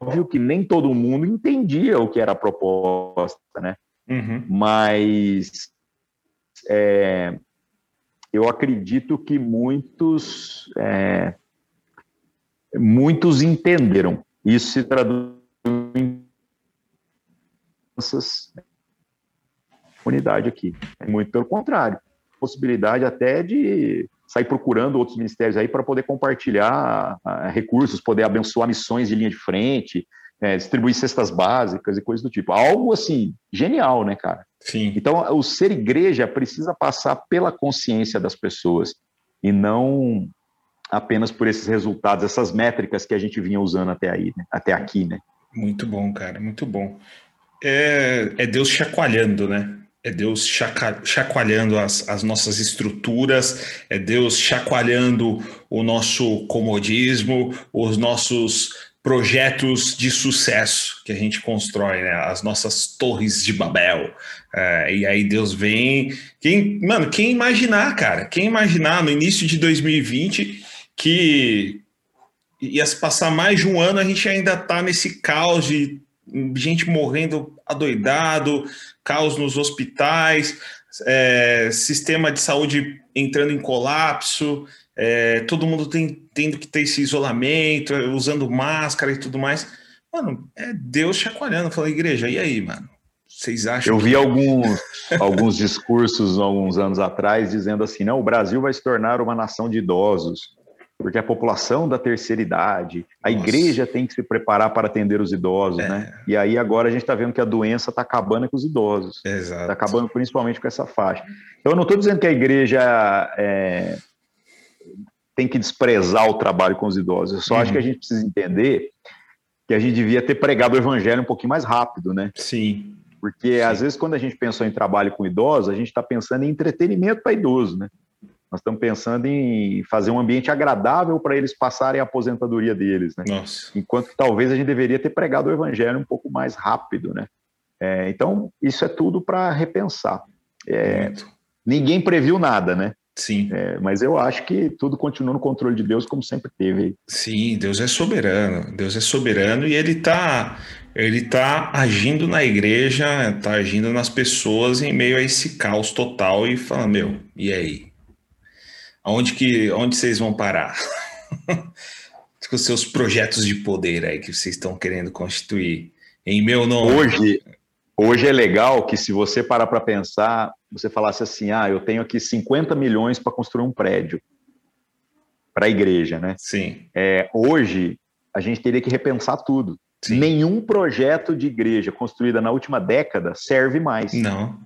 óbvio que nem todo mundo entendia o que era a proposta, né? Uhum. Mas é, eu acredito que muitos, é, muitos entenderam. Isso se traduz em unidade aqui. É muito pelo contrário. Possibilidade até de sair procurando outros ministérios aí para poder compartilhar uh, recursos, poder abençoar missões de linha de frente, é, distribuir cestas básicas e coisas do tipo. Algo assim, genial, né, cara? Sim. Então, o ser igreja precisa passar pela consciência das pessoas e não apenas por esses resultados, essas métricas que a gente vinha usando até aí, né? até aqui, né? Muito bom, cara, muito bom. É, é Deus chacoalhando, né? É Deus chacoalhando as, as nossas estruturas, é Deus chacoalhando o nosso comodismo, os nossos projetos de sucesso que a gente constrói, né? As nossas torres de Babel. É, e aí Deus vem. Quem, mano, quem imaginar, cara? Quem imaginar no início de 2020 que ia se passar mais de um ano, a gente ainda tá nesse caos de gente morrendo adoidado, caos nos hospitais, é, sistema de saúde entrando em colapso, é, todo mundo tem, tendo que ter esse isolamento, usando máscara e tudo mais. Mano, é Deus chacoalhando. Falei, igreja, e aí, mano? Vocês acham? Eu vi que... alguns, alguns discursos alguns anos atrás dizendo assim: não, o Brasil vai se tornar uma nação de idosos. porque a população da terceira idade, a Nossa. igreja tem que se preparar para atender os idosos, é. né? E aí agora a gente está vendo que a doença está acabando com os idosos. Está acabando principalmente com essa faixa. Então, eu não estou dizendo que a igreja é, tem que desprezar o trabalho com os idosos. Eu só uhum. acho que a gente precisa entender que a gente devia ter pregado o evangelho um pouquinho mais rápido, né? Sim. Porque Sim. às vezes quando a gente pensou em trabalho com idosos, a gente está pensando em entretenimento para idoso, né? Nós estamos pensando em fazer um ambiente agradável para eles passarem a aposentadoria deles, né? Nossa. Enquanto que talvez a gente deveria ter pregado o evangelho um pouco mais rápido, né? É, então, isso é tudo para repensar. É, ninguém previu nada, né? Sim. É, mas eu acho que tudo continua no controle de Deus, como sempre teve. Sim, Deus é soberano. Deus é soberano e ele está ele tá agindo na igreja, está agindo nas pessoas em meio a esse caos total e falando, meu, e aí? Onde que onde vocês vão parar? Com seus projetos de poder aí que vocês estão querendo constituir. Em meu nome. Hoje, hoje é legal que se você parar para pensar, você falasse assim: "Ah, eu tenho aqui 50 milhões para construir um prédio para a igreja, né?" Sim. É, hoje a gente teria que repensar tudo. Sim. Nenhum projeto de igreja construída na última década serve mais. Não.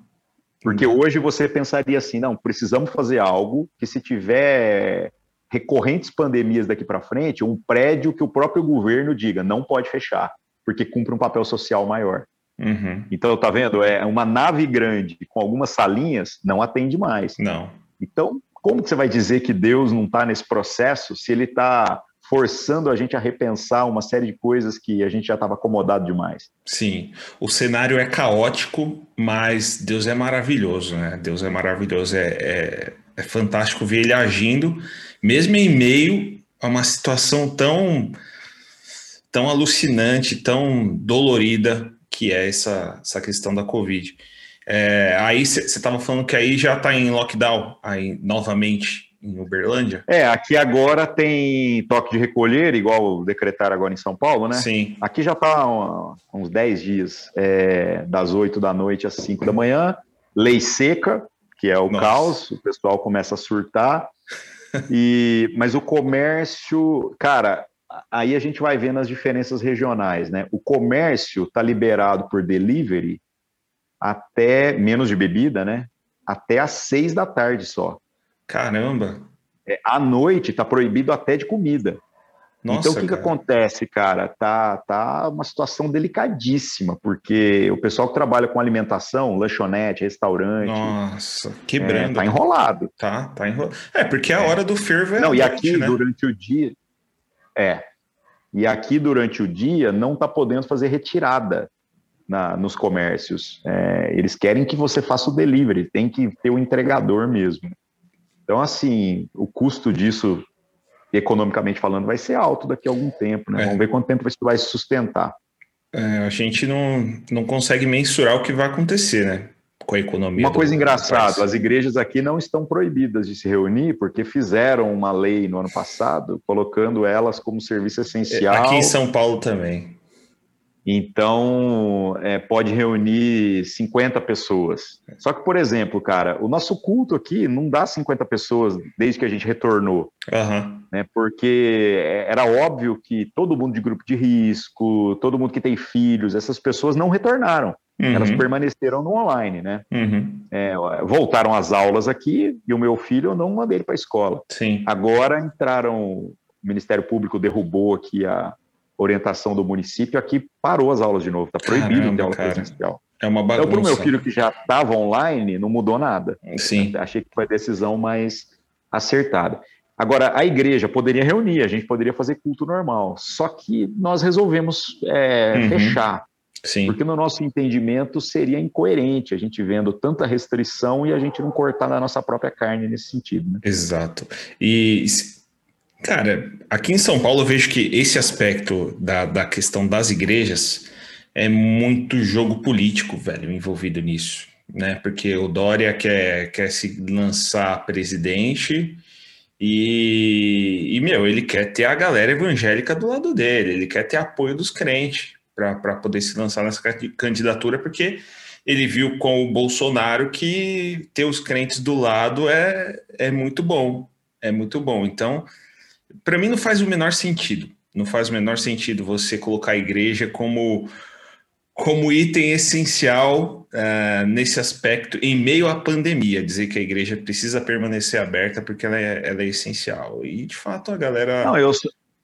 Porque hoje você pensaria assim, não, precisamos fazer algo que se tiver recorrentes pandemias daqui para frente, um prédio que o próprio governo diga não pode fechar, porque cumpre um papel social maior. Uhum. Então, tá vendo? É uma nave grande com algumas salinhas não atende mais. Não. Então, como que você vai dizer que Deus não está nesse processo se ele está forçando a gente a repensar uma série de coisas que a gente já estava acomodado demais. Sim, o cenário é caótico, mas Deus é maravilhoso, né? Deus é maravilhoso, é, é, é fantástico ver ele agindo, mesmo em meio a uma situação tão, tão alucinante, tão dolorida que é essa, essa questão da Covid. É, aí você estava falando que aí já está em lockdown, aí novamente em Uberlândia? É, aqui agora tem toque de recolher, igual decretaram agora em São Paulo, né? Sim. Aqui já está uns 10 dias, é, das 8 da noite às 5 da manhã, lei seca, que é o Nossa. caos, o pessoal começa a surtar. E, mas o comércio, cara, aí a gente vai vendo as diferenças regionais, né? O comércio está liberado por delivery até menos de bebida, né? Até às seis da tarde só. Caramba! É, à noite está proibido até de comida. Nossa, então o que, que acontece, cara? Tá, tá uma situação delicadíssima, porque o pessoal que trabalha com alimentação, lanchonete, restaurante. Nossa, quebrando. É, tá enrolado. Tá, tá enrolado. É, porque a é. hora do fervo é. Não, noite, e aqui né? durante o dia. É. E aqui durante o dia não tá podendo fazer retirada na, nos comércios. É, eles querem que você faça o delivery, tem que ter o entregador mesmo. Então, assim, o custo disso, economicamente falando, vai ser alto daqui a algum tempo, né? É. Vamos ver quanto tempo isso vai se sustentar. É, a gente não, não consegue mensurar o que vai acontecer, né? Com a economia. Uma coisa engraçada, as igrejas aqui não estão proibidas de se reunir porque fizeram uma lei no ano passado colocando elas como serviço essencial. Aqui em São Paulo também. Então, é, pode reunir 50 pessoas. Só que, por exemplo, cara, o nosso culto aqui não dá 50 pessoas desde que a gente retornou. Uhum. Né, porque era óbvio que todo mundo de grupo de risco, todo mundo que tem filhos, essas pessoas não retornaram. Uhum. Elas permaneceram no online, né? Uhum. É, voltaram às aulas aqui e o meu filho eu não mandei ele para a escola. Sim. Agora entraram, o Ministério Público derrubou aqui a, orientação do município, aqui parou as aulas de novo, está proibido Caramba, ter aula cara. presencial. É uma bagunça. Então, para o meu filho que já estava online, não mudou nada. Sim. Achei que foi a decisão mais acertada. Agora, a igreja poderia reunir, a gente poderia fazer culto normal, só que nós resolvemos é, uhum. fechar. Sim. Porque no nosso entendimento seria incoerente a gente vendo tanta restrição e a gente não cortar na nossa própria carne nesse sentido. Né? Exato. E Cara, aqui em São Paulo eu vejo que esse aspecto da, da questão das igrejas é muito jogo político, velho, envolvido nisso, né? Porque o Dória quer, quer se lançar presidente e, e, meu, ele quer ter a galera evangélica do lado dele, ele quer ter apoio dos crentes para poder se lançar nessa candidatura, porque ele viu com o Bolsonaro que ter os crentes do lado é, é muito bom, é muito bom. Então, para mim não faz o menor sentido. Não faz o menor sentido você colocar a igreja como como item essencial uh, nesse aspecto, em meio à pandemia, dizer que a igreja precisa permanecer aberta porque ela é, ela é essencial. E, de fato, a galera. Não, eu,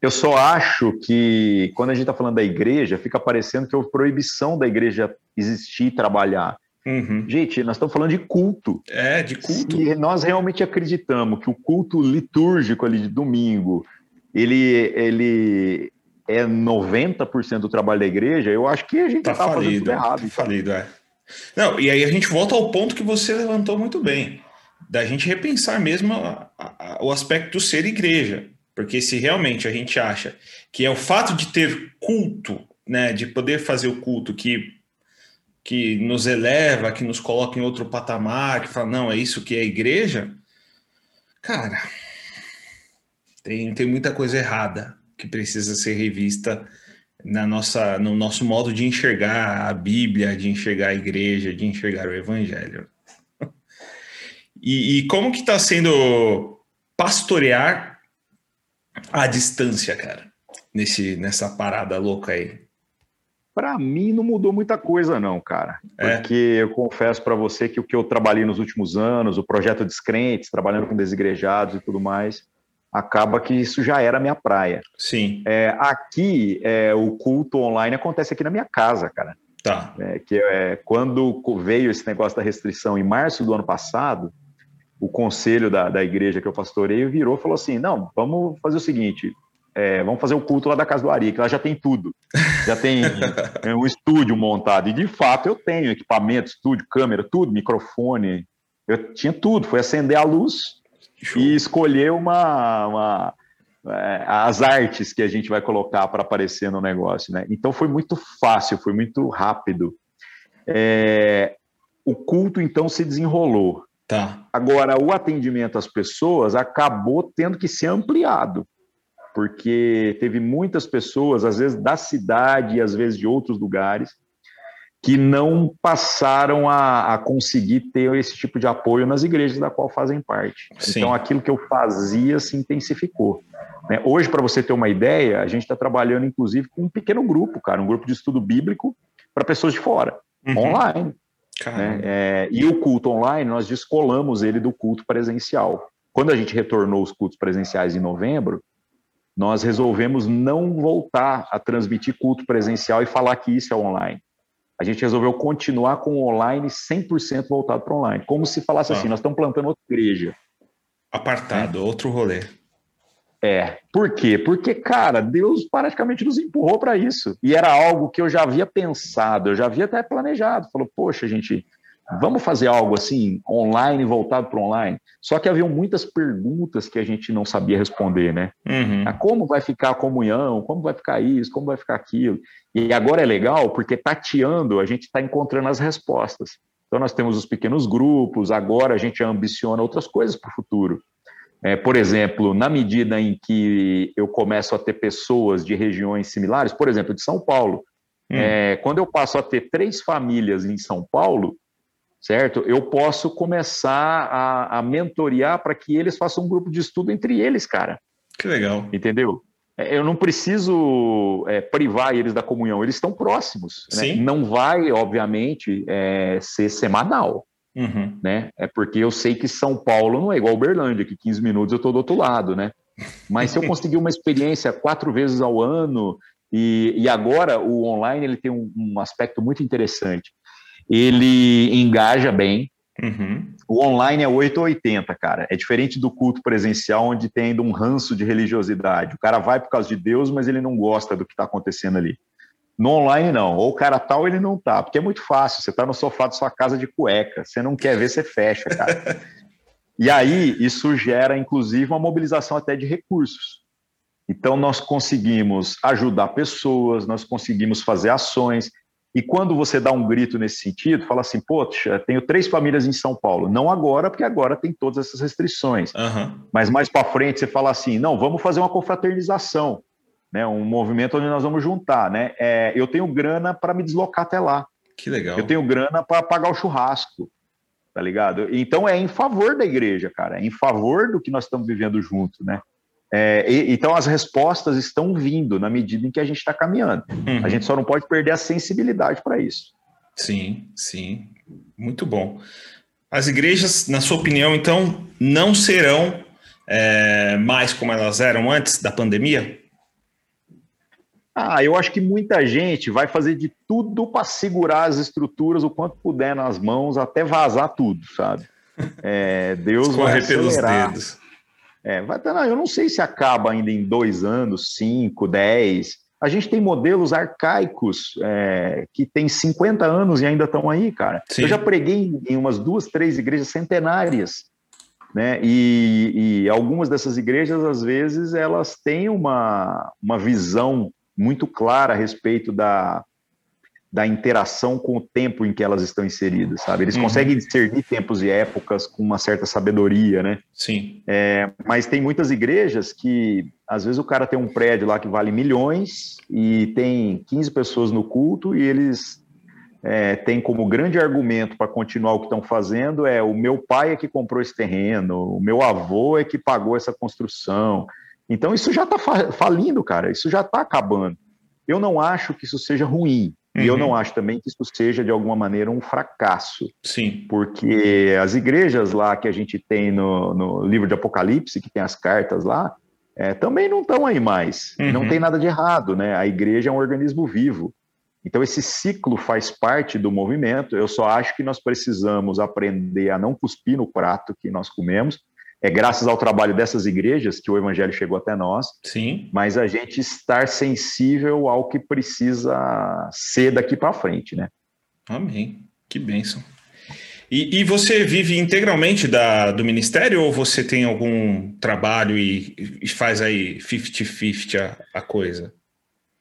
eu só acho que, quando a gente está falando da igreja, fica parecendo que houve proibição da igreja existir e trabalhar. Uhum. Gente, nós estamos falando de culto. É, de culto. E nós realmente acreditamos que o culto litúrgico ali de domingo, ele, ele é 90% do trabalho da igreja, eu acho que a gente está tá fazendo tudo errado. Tá falido, é. Não, e aí a gente volta ao ponto que você levantou muito bem, da gente repensar mesmo a, a, o aspecto do ser igreja. Porque se realmente a gente acha que é o fato de ter culto, né, de poder fazer o culto que, que nos eleva, que nos coloca em outro patamar, que fala, não, é isso que é igreja, cara, tem, tem muita coisa errada que precisa ser revista na nossa, no nosso modo de enxergar a Bíblia, de enxergar a igreja, de enxergar o Evangelho. E, e como que está sendo pastorear à distância, cara, nesse, nessa parada louca aí? Para mim não mudou muita coisa não, cara. É. Porque eu confesso para você que o que eu trabalhei nos últimos anos, o projeto Descrentes, trabalhando com desigrejados e tudo mais, acaba que isso já era minha praia. Sim. É, aqui, é, o culto online acontece aqui na minha casa, cara. Tá. É, que é, quando veio esse negócio da restrição em março do ano passado, o conselho da, da igreja que eu pastorei virou e falou assim: não, vamos fazer o seguinte. É, vamos fazer o culto lá da casa do Ari, que lá já tem tudo. Já tem é, um estúdio montado. E de fato eu tenho equipamento, estúdio, câmera, tudo, microfone. Eu tinha tudo. Foi acender a luz, Show. e escolher uma, uma é, as artes que a gente vai colocar para aparecer no negócio, né? Então foi muito fácil, foi muito rápido. É, o culto então se desenrolou. Tá. Agora o atendimento às pessoas acabou tendo que ser ampliado, porque teve muitas pessoas, às vezes da cidade e às vezes de outros lugares, que não passaram a, a, conseguir ter esse tipo de apoio nas igrejas da qual fazem parte. Sim. Então, aquilo que eu fazia se intensificou. Né? Hoje, para você ter uma ideia, a gente está trabalhando, inclusive, com um pequeno grupo, cara, um grupo de estudo bíblico para pessoas de fora, uhum. online. Né? É, e o culto online, nós descolamos ele do culto presencial. Quando a gente retornou os cultos presenciais em novembro, nós resolvemos não voltar a transmitir culto presencial e falar que isso é online a gente resolveu continuar com o online 100% voltado para online. Como se falasse ah. assim, nós estamos plantando outra igreja. Apartado, é. outro rolê. É. Por quê? Porque, cara, Deus praticamente nos empurrou para isso. E era algo que eu já havia pensado, eu já havia até planejado. Falou, poxa, gente, vamos fazer algo assim, online, voltado para online. Só que haviam muitas perguntas que a gente não sabia responder, né? Uhum. Ah, como vai ficar a comunhão? Como vai ficar isso? Como vai ficar aquilo? E agora é legal porque tateando a gente está encontrando as respostas. Então nós temos os pequenos grupos, agora a gente ambiciona outras coisas para o futuro. É, por exemplo, na medida em que eu começo a ter pessoas de regiões similares, por exemplo, de São Paulo, hum. é, quando eu passo a ter três famílias em São Paulo, certo? Eu posso começar a, a mentorear para que eles façam um grupo de estudo entre eles, cara. Que legal. Entendeu? É, eu não preciso é, privar eles da comunhão, eles estão próximos. Né? Não vai, obviamente, é, ser semanal. Uhum. Né? É porque eu sei que São Paulo não é igual Uberlândia, que 15 minutos eu estou do outro lado, né? Mas se eu conseguir uma experiência quatro vezes ao ano, e, e agora o online ele tem um, um aspecto muito interessante ele engaja bem. Uhum. O online é 880, cara. É diferente do culto presencial, onde tem ainda um ranço de religiosidade. O cara vai por causa de Deus, mas ele não gosta do que está acontecendo ali. No online, não. Ou o cara tal, tá, ele não tá. Porque é muito fácil. Você está no sofá da sua casa de cueca. Você não quer ver, você fecha, cara. e aí, isso gera, inclusive, uma mobilização até de recursos. Então, nós conseguimos ajudar pessoas, nós conseguimos fazer ações. E quando você dá um grito nesse sentido, fala assim, poxa, tenho três famílias em São Paulo. Não agora, porque agora tem todas essas restrições. Uhum. Mas mais para frente você fala assim, não, vamos fazer uma confraternização, né? um movimento onde nós vamos juntar. Né? É, eu tenho grana para me deslocar até lá. Que legal. Eu tenho grana para pagar o churrasco, tá ligado? Então é em favor da igreja, cara, é em favor do que nós estamos vivendo junto, né? É, e, então as respostas estão vindo na medida em que a gente está caminhando. Uhum. A gente só não pode perder a sensibilidade para isso. Sim, sim. Muito bom. As igrejas, na sua opinião, então, não serão é, mais como elas eram antes da pandemia? Ah, eu acho que muita gente vai fazer de tudo para segurar as estruturas o quanto puder nas mãos até vazar tudo, sabe? É, Deus vai acelerar. pelos dedos. É, vai, não, eu não sei se acaba ainda em dois anos, cinco, dez. A gente tem modelos arcaicos é, que têm 50 anos e ainda estão aí, cara. Sim. Eu já preguei em umas duas, três igrejas centenárias, né? E, e, algumas dessas igrejas, às vezes, elas têm uma, uma visão muito clara a respeito da, da interação com o tempo em que elas estão inseridas, sabe? Eles uhum. conseguem discernir tempos e épocas com uma certa sabedoria, né? Sim. É, mas tem muitas igrejas que, às vezes, o cara tem um prédio lá que vale milhões e tem 15 pessoas no culto e eles é, têm como grande argumento para continuar o que estão fazendo é o meu pai é que comprou esse terreno, o meu avô é que pagou essa construção. Então, isso já está falindo, cara, isso já está acabando. Eu não acho que isso seja ruim, Uhum. E eu não uhum. acho também que isso seja, de alguma maneira, um fracasso. Sim. Porque as igrejas lá que a gente tem no, no livro de Apocalipse, que tem as cartas lá, é, também não estão aí mais. Uhum. Não tem nada de errado, né? A igreja é um organismo vivo. Então, esse ciclo faz parte do movimento. Eu só acho que nós precisamos aprender a não cuspir no prato que nós comemos é graças ao trabalho dessas igrejas que o evangelho chegou até nós. Sim. Mas a gente estar sensível ao que precisa ser daqui para frente, né? Amém. Que bênção. E, e, você vive integralmente da, do ministério ou você tem algum trabalho e, e faz aí 50-50 a, a coisa?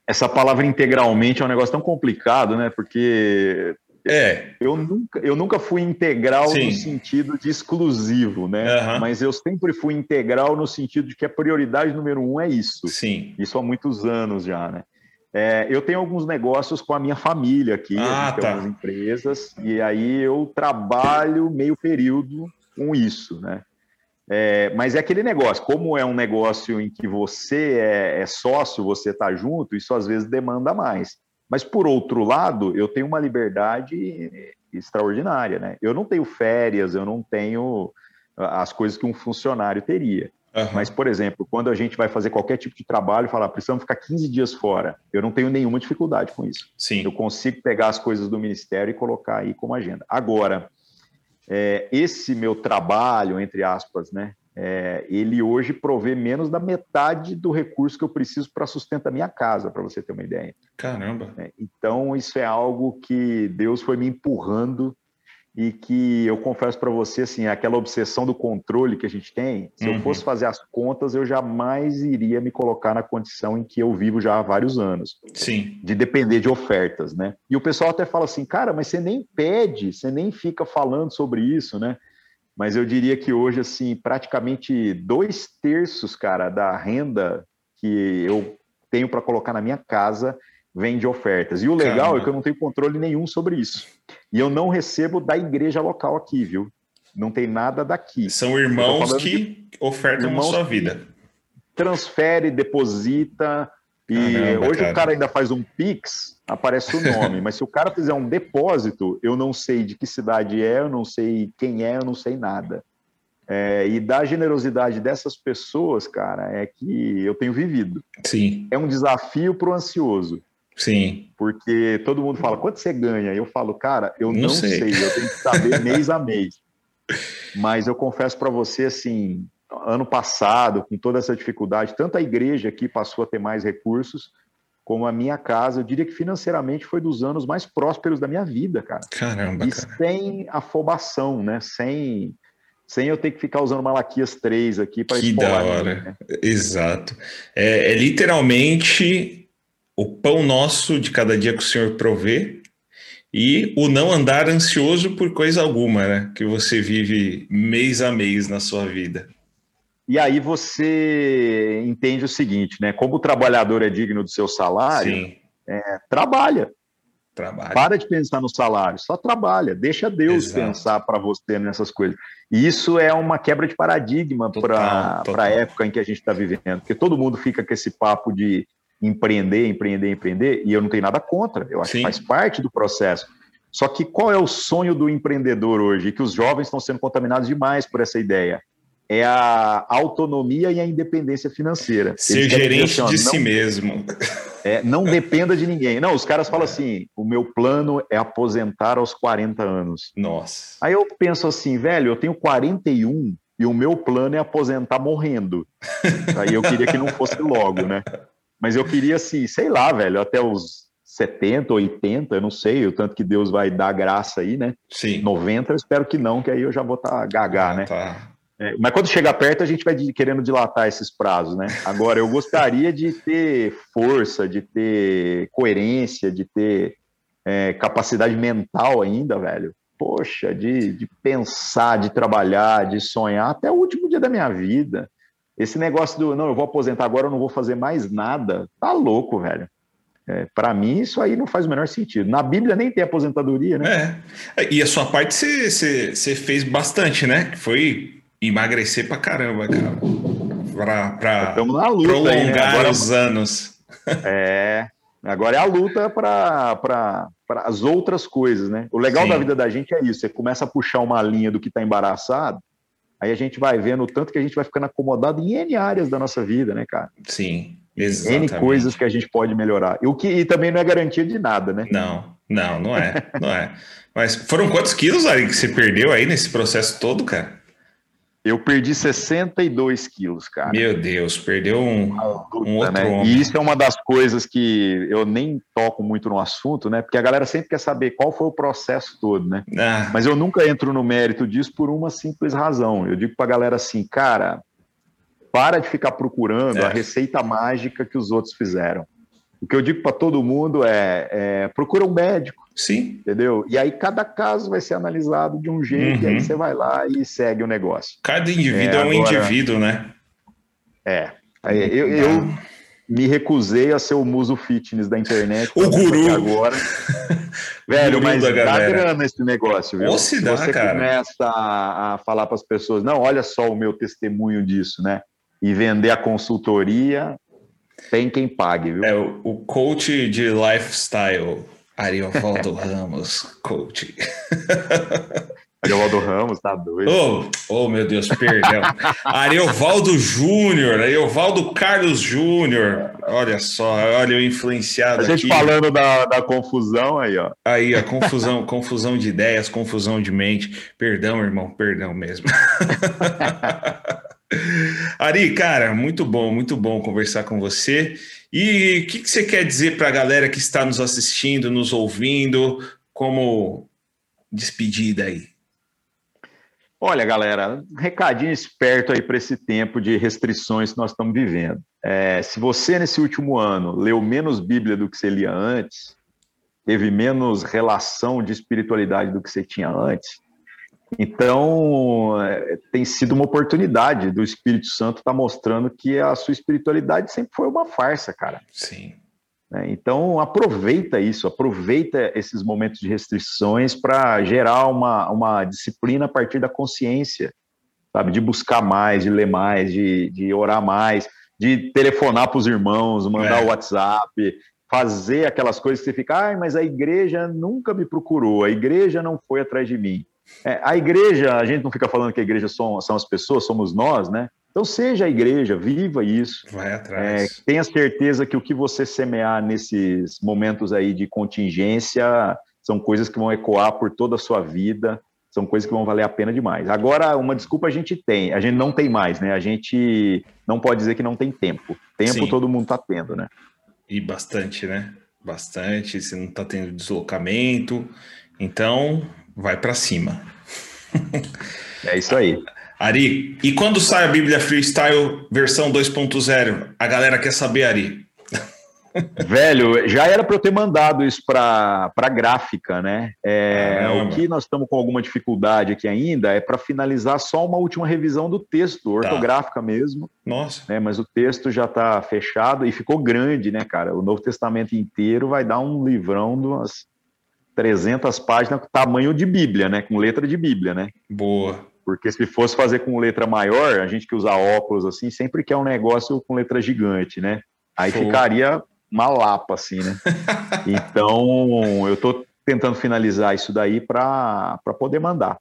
Essa palavra integralmente é um negócio tão complicado, né? Porque é. Eu nunca, eu nunca fui integral Sim. no sentido de exclusivo, né? Uhum. Mas eu sempre fui integral no sentido de que a prioridade número um é isso. Sim. Isso há muitos anos já, né? É, eu tenho alguns negócios com a minha família aqui, ah, tá. algumas empresas, e aí eu trabalho meio período com isso, né? É, mas é aquele negócio, como é um negócio em que você é, é sócio, você está junto, isso às vezes demanda mais. Mas, por outro lado, eu tenho uma liberdade extraordinária, né? Eu não tenho férias, eu não tenho as coisas que um funcionário teria. Uhum. Mas, por exemplo, quando a gente vai fazer qualquer tipo de trabalho, falar, precisamos ficar 15 dias fora, eu não tenho nenhuma dificuldade com isso. Sim. Eu consigo pegar as coisas do ministério e colocar aí como agenda. Agora, é, esse meu trabalho, entre aspas, né, é, ele hoje provê menos da metade do recurso que eu preciso para sustentar minha casa, para você ter uma ideia. Caramba! É, então, isso é algo que Deus foi me empurrando e que eu confesso para você, assim, aquela obsessão do controle que a gente tem, se uhum. eu fosse fazer as contas, eu jamais iria me colocar na condição em que eu vivo já há vários anos. Sim. De depender de ofertas, né? E o pessoal até fala assim, cara, mas você nem pede, você nem fica falando sobre isso, né? Mas eu diria que hoje, assim, praticamente dois terços, cara, da renda que eu tenho para colocar na minha casa vem de ofertas. E o legal Caramba. é que eu não tenho controle nenhum sobre isso. E eu não recebo da igreja local aqui, viu? Não tem nada daqui. São irmãos que ofertam irmãos na sua vida. Transfere, deposita, e Caramba, hoje cara. o cara ainda faz um Pix, aparece o nome, mas se o cara fizer um depósito, eu não sei de que cidade é, eu não sei quem é, eu não sei nada. É, e da generosidade dessas pessoas, cara, é que eu tenho vivido. Sim. É um desafio para o ansioso. Sim. Porque todo mundo fala, quanto você ganha? Eu falo, cara, eu não, não sei. sei, eu tenho que saber mês a mês. Mas eu confesso para você, assim, ano passado, com toda essa dificuldade, tanto a igreja aqui passou a ter mais recursos, como a minha casa, eu diria que financeiramente foi dos anos mais prósperos da minha vida, cara. Caramba, e cara. sem afobação, né? Sem, sem eu ter que ficar usando Malaquias 3 aqui para Que da hora. Né? Exato. É, é, literalmente o pão nosso de cada dia que o Senhor provê e o não andar ansioso por coisa alguma, né? Que você vive mês a mês na sua vida. E aí você entende o seguinte, né? Como o trabalhador é digno do seu salário, é, trabalha. Trabalha. Para de pensar no salário, só trabalha, deixa Deus Exato. pensar para você nessas coisas. E isso é uma quebra de paradigma para a época em que a gente está vivendo, porque todo mundo fica com esse papo de empreender, empreender, empreender, e eu não tenho nada contra, eu acho Sim. que faz parte do processo. Só que qual é o sonho do empreendedor hoje? Que os jovens estão sendo contaminados demais por essa ideia. É a autonomia e a independência financeira. Ser gerente assim, de não, si mesmo. É, não dependa de ninguém. Não, os caras falam assim: o meu plano é aposentar aos 40 anos. Nossa. Aí eu penso assim, velho, eu tenho 41 e o meu plano é aposentar morrendo. Aí eu queria que não fosse logo, né? Mas eu queria, assim, sei lá, velho, até os 70, 80, eu não sei, o tanto que Deus vai dar graça aí, né? Sim. 90, eu espero que não, que aí eu já vou estar tá ah, né? Tá. É, mas quando chegar perto, a gente vai querendo dilatar esses prazos, né? Agora, eu gostaria de ter força, de ter coerência, de ter é, capacidade mental ainda, velho. Poxa, de, de pensar, de trabalhar, de sonhar até o último dia da minha vida. Esse negócio do não, eu vou aposentar agora, eu não vou fazer mais nada, tá louco, velho. É, para mim, isso aí não faz o menor sentido. Na Bíblia nem tem aposentadoria, né? É. E a sua parte você fez bastante, né? Foi emagrecer pra caramba, cara. Pra, pra prolongar aí, né? agora, os anos. É. Agora é a luta para as outras coisas, né? O legal Sim. da vida da gente é isso: você começa a puxar uma linha do que está embaraçado, Aí a gente vai vendo o tanto que a gente vai ficando acomodado em N áreas da nossa vida, né, cara? Sim, exatamente. N coisas que a gente pode melhorar. E o que e também não é garantia de nada, né? Não, não, não é, não é. Mas foram quantos quilos, Ari, que você perdeu aí nesse processo todo, cara? Eu perdi 62 quilos, cara. Meu Deus, perdeu um, um outro né? homem. E isso é uma das coisas que eu nem toco muito no assunto, né? Porque a galera sempre quer saber qual foi o processo todo, né? Ah. Mas eu nunca entro no mérito disso por uma simples razão. Eu digo pra galera assim, cara, para de ficar procurando é. a receita mágica que os outros fizeram. O que eu digo para todo mundo é, é, procura um médico. Sim. Entendeu? E aí cada caso vai ser analisado de um jeito, uhum. e aí uhum. você vai lá e segue o negócio. Cada indivíduo é, é um agora, indivíduo, né? É. Eu, eu, me recusei a ser o muso fitness da internet. O guru. Agora. Velho, guru mas dá grana esse negócio, viu? Ou se, dá, você cara. começa a, a falar para as pessoas, não, olha só o meu testemunho disso, né? E vender a consultoria, tem quem pague, viu? É o coach de lifestyle, Ariovaldo Ramos, coach. Ariovaldo Ramos, tá doido. Oh, oh, meu Deus, perdão. Ariovaldo Júnior, Ariovaldo Carlos Júnior. Olha só, olha o influenciado A gente aqui. falando da, da confusão aí, ó. Aí, a confusão, confusão de ideias, confusão de mente. Perdão, irmão, perdão mesmo. Ari, cara, muito bom, muito bom conversar com você. E o que, que, você quer dizer para a galera que está nos assistindo, nos ouvindo, como despedida aí? Olha, galera, um recadinho esperto aí para esse tempo de restrições que nós estamos vivendo. É, se você, nesse último ano, leu menos Bíblia do que você lia antes, teve menos relação de espiritualidade do que você tinha antes, então, é, tem sido uma oportunidade do Espírito Santo estar tá mostrando que a sua espiritualidade sempre foi uma farsa, cara. Sim. É, então, aproveita isso, aproveita esses momentos de restrições para gerar uma, uma disciplina a partir da consciência, sabe? De buscar mais, de ler mais, de, de orar mais, de telefonar para os irmãos, mandar o é. WhatsApp, fazer aquelas coisas que você fica, ah, mas a igreja nunca me procurou, a igreja não foi atrás de mim. É, a igreja, a gente não fica falando que a igreja são, são as pessoas, somos nós, né? Então seja a igreja, viva isso. Vai atrás. É, tenha certeza que o que você semear nesses momentos aí de contingência são coisas que vão ecoar por toda a sua vida, são coisas que vão valer a pena demais. Agora, uma desculpa a gente tem, a gente não tem mais, né? A gente não pode dizer que não tem tempo. Tempo Sim. todo mundo está tendo, né? E bastante, né? Bastante, você não está tendo deslocamento. Então, vai para cima. É isso aí. Ari, e quando sai a Bíblia Freestyle versão 2.0? A galera quer saber, Ari. Velho, já era para eu ter mandado isso para a gráfica, né? É, o que nós estamos com alguma dificuldade aqui ainda é para finalizar só uma última revisão do texto, tá. ortográfica tá. mesmo. Nossa. Né? Mas o texto já está fechado e ficou grande, né, cara? O Novo Testamento inteiro vai dar um livrão de umas 300 páginas com tamanho de Bíblia, né? Com letra de Bíblia, né? Boa. Porque se fosse fazer com letra maior, a gente que usa óculos assim, sempre quer um negócio com letra gigante, né? Aí ficaria uma lapa, assim, né? então, eu estou tentando finalizar isso daí para poder mandar.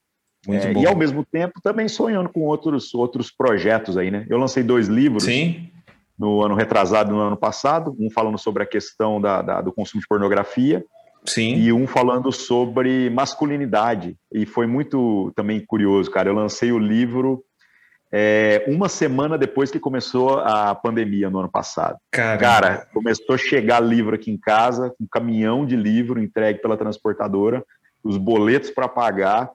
É, e ao mesmo tempo também sonhando com outros, outros projetos aí, né? Eu lancei dois livros Sim. no ano retrasado, no ano passado, um falando sobre a questão da, da, do consumo de pornografia Sim. e um falando sobre masculinidade. E foi muito também curioso, cara. Eu lancei o livro é, uma semana depois que começou a pandemia no ano passado. Caramba. Cara, começou a chegar livro aqui em casa, um caminhão de livro entregue pela transportadora, os boletos para pagar,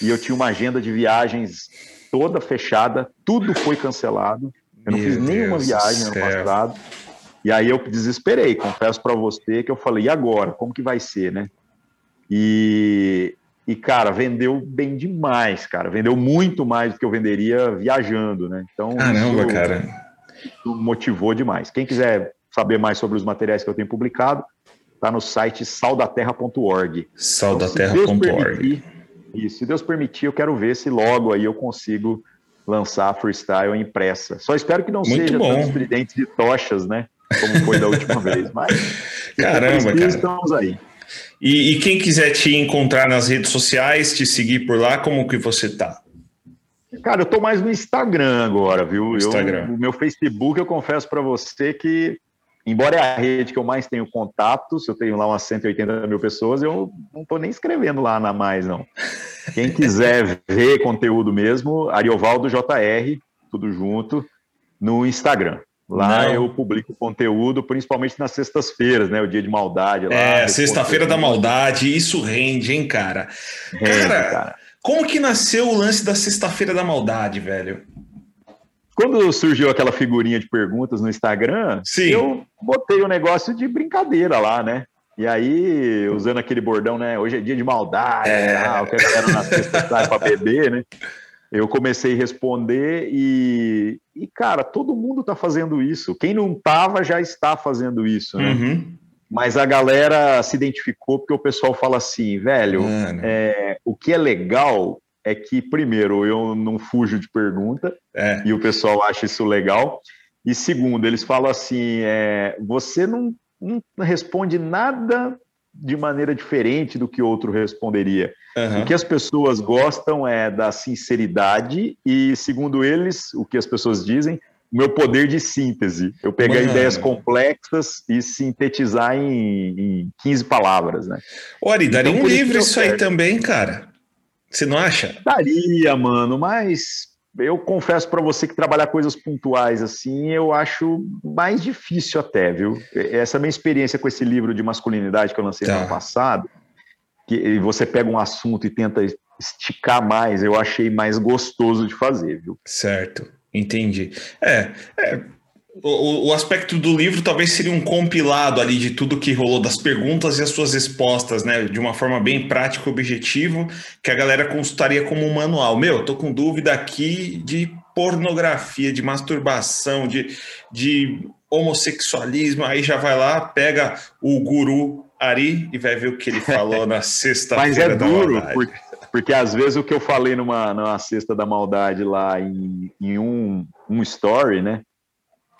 e eu tinha uma agenda de viagens toda fechada, tudo foi cancelado. Eu não Meu fiz nenhuma Deus viagem no passado. E aí eu desesperei, confesso para você que eu falei, e agora? Como que vai ser, né? E, e, cara, vendeu bem demais, cara. Vendeu muito mais do que eu venderia viajando, né? Então, Caramba, isso, cara. Isso motivou demais. Quem quiser saber mais sobre os materiais que eu tenho publicado, tá no site saudaterra.org. Saudaterra.org. Então, se Deus permitir, eu quero ver se logo aí eu consigo lançar a freestyle impressa. Só espero que não Muito seja bom. tantos tridentes de tochas, né? Como foi da última vez. Mas Caramba, cara. estamos aí. E, e, quem quiser te encontrar nas redes sociais, te seguir por lá, como que você tá? Cara, eu tô mais no Instagram agora, viu? Instagram. Eu, o meu Facebook, eu confesso para você que embora é a rede que eu mais tenho contatos, eu tenho lá umas 180 mil pessoas, eu não estou nem escrevendo lá na mais, não. Quem quiser ver conteúdo mesmo, Ariovaldo JR, tudo junto, no Instagram. Lá não. eu publico conteúdo, principalmente nas sextas-feiras, né? O dia de maldade. Lá, é, sexta-feira da maldade, isso rende, hein, cara? Rende, cara, cara, como que nasceu o lance da sexta-feira da maldade, velho? Quando surgiu aquela figurinha de perguntas no Instagram, Sim. eu botei o um negócio de brincadeira lá, né? E aí, usando aquele bordão, né? Hoje é dia de maldade, é. ah, o que a galera na sexta sai para beber, né? Eu comecei a responder e, e, cara, todo mundo tá fazendo isso. Quem não tava já está fazendo isso, né? Uhum. Mas a galera se identificou porque o pessoal fala assim, velho, é, o que é legal é que, primeiro, eu não fujo de pergunta é. e o pessoal acha isso legal. E segundo, eles falam assim: é, você não, não, responde nada de maneira diferente do que outro responderia. Uhum. O que as pessoas gostam é da sinceridade e, segundo eles, o que as pessoas dizem, o meu poder de síntese. Eu pegar Mano. ideias complexas e sintetizar em, em 15 palavras, né? Ori, daria então, um livro isso aí também, cara. Você não acha? Daria, mano, mas eu confesso para você que trabalhar coisas pontuais assim, eu acho mais difícil até, viu? Essa minha experiência com esse livro de masculinidade que eu lancei tá. no ano passado, que você pega um assunto e tenta esticar mais, eu achei mais gostoso de fazer, viu? Certo, entendi. É, é o, o, aspecto do livro talvez seria um compilado ali de tudo que rolou das perguntas e as suas respostas, né? De uma forma bem prática e objetivo, que a galera consultaria como um manual. Meu, tô com dúvida aqui de pornografia, de masturbação, de, de homossexualismo. Aí já vai lá, pega o guru Ari e vai ver o que ele falou na sexta-feira. Mas é duro, porque, porque, às vezes o que eu falei numa, numa sexta da maldade lá em, em um, um story, né?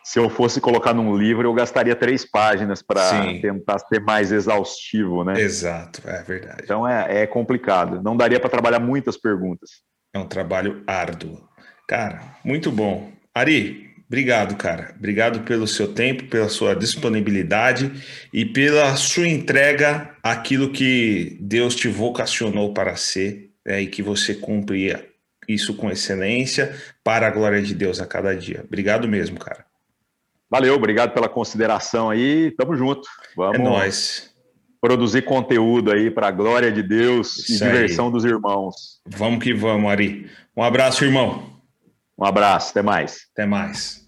Se eu fosse colocar num livro, eu gastaria três páginas para tentar ser mais exaustivo, né? Exato, é verdade. Então é, é complicado. Não daria para trabalhar muitas perguntas. É um trabalho árduo. Cara, muito bom. Ari, obrigado, cara. Obrigado pelo seu tempo, pela sua disponibilidade e pela sua entrega àquilo que Deus te vocacionou para ser né, e que você cumpria isso com excelência para a glória de Deus a cada dia. Obrigado mesmo, cara. Valeu, obrigado pela consideração aí. Tamo junto. Vamos é nóis. produzir conteúdo aí para a glória de Deus Isso e diversão aí. dos irmãos. Vamos que vamos, Ari. Um abraço, irmão. Um abraço, até mais. Até mais.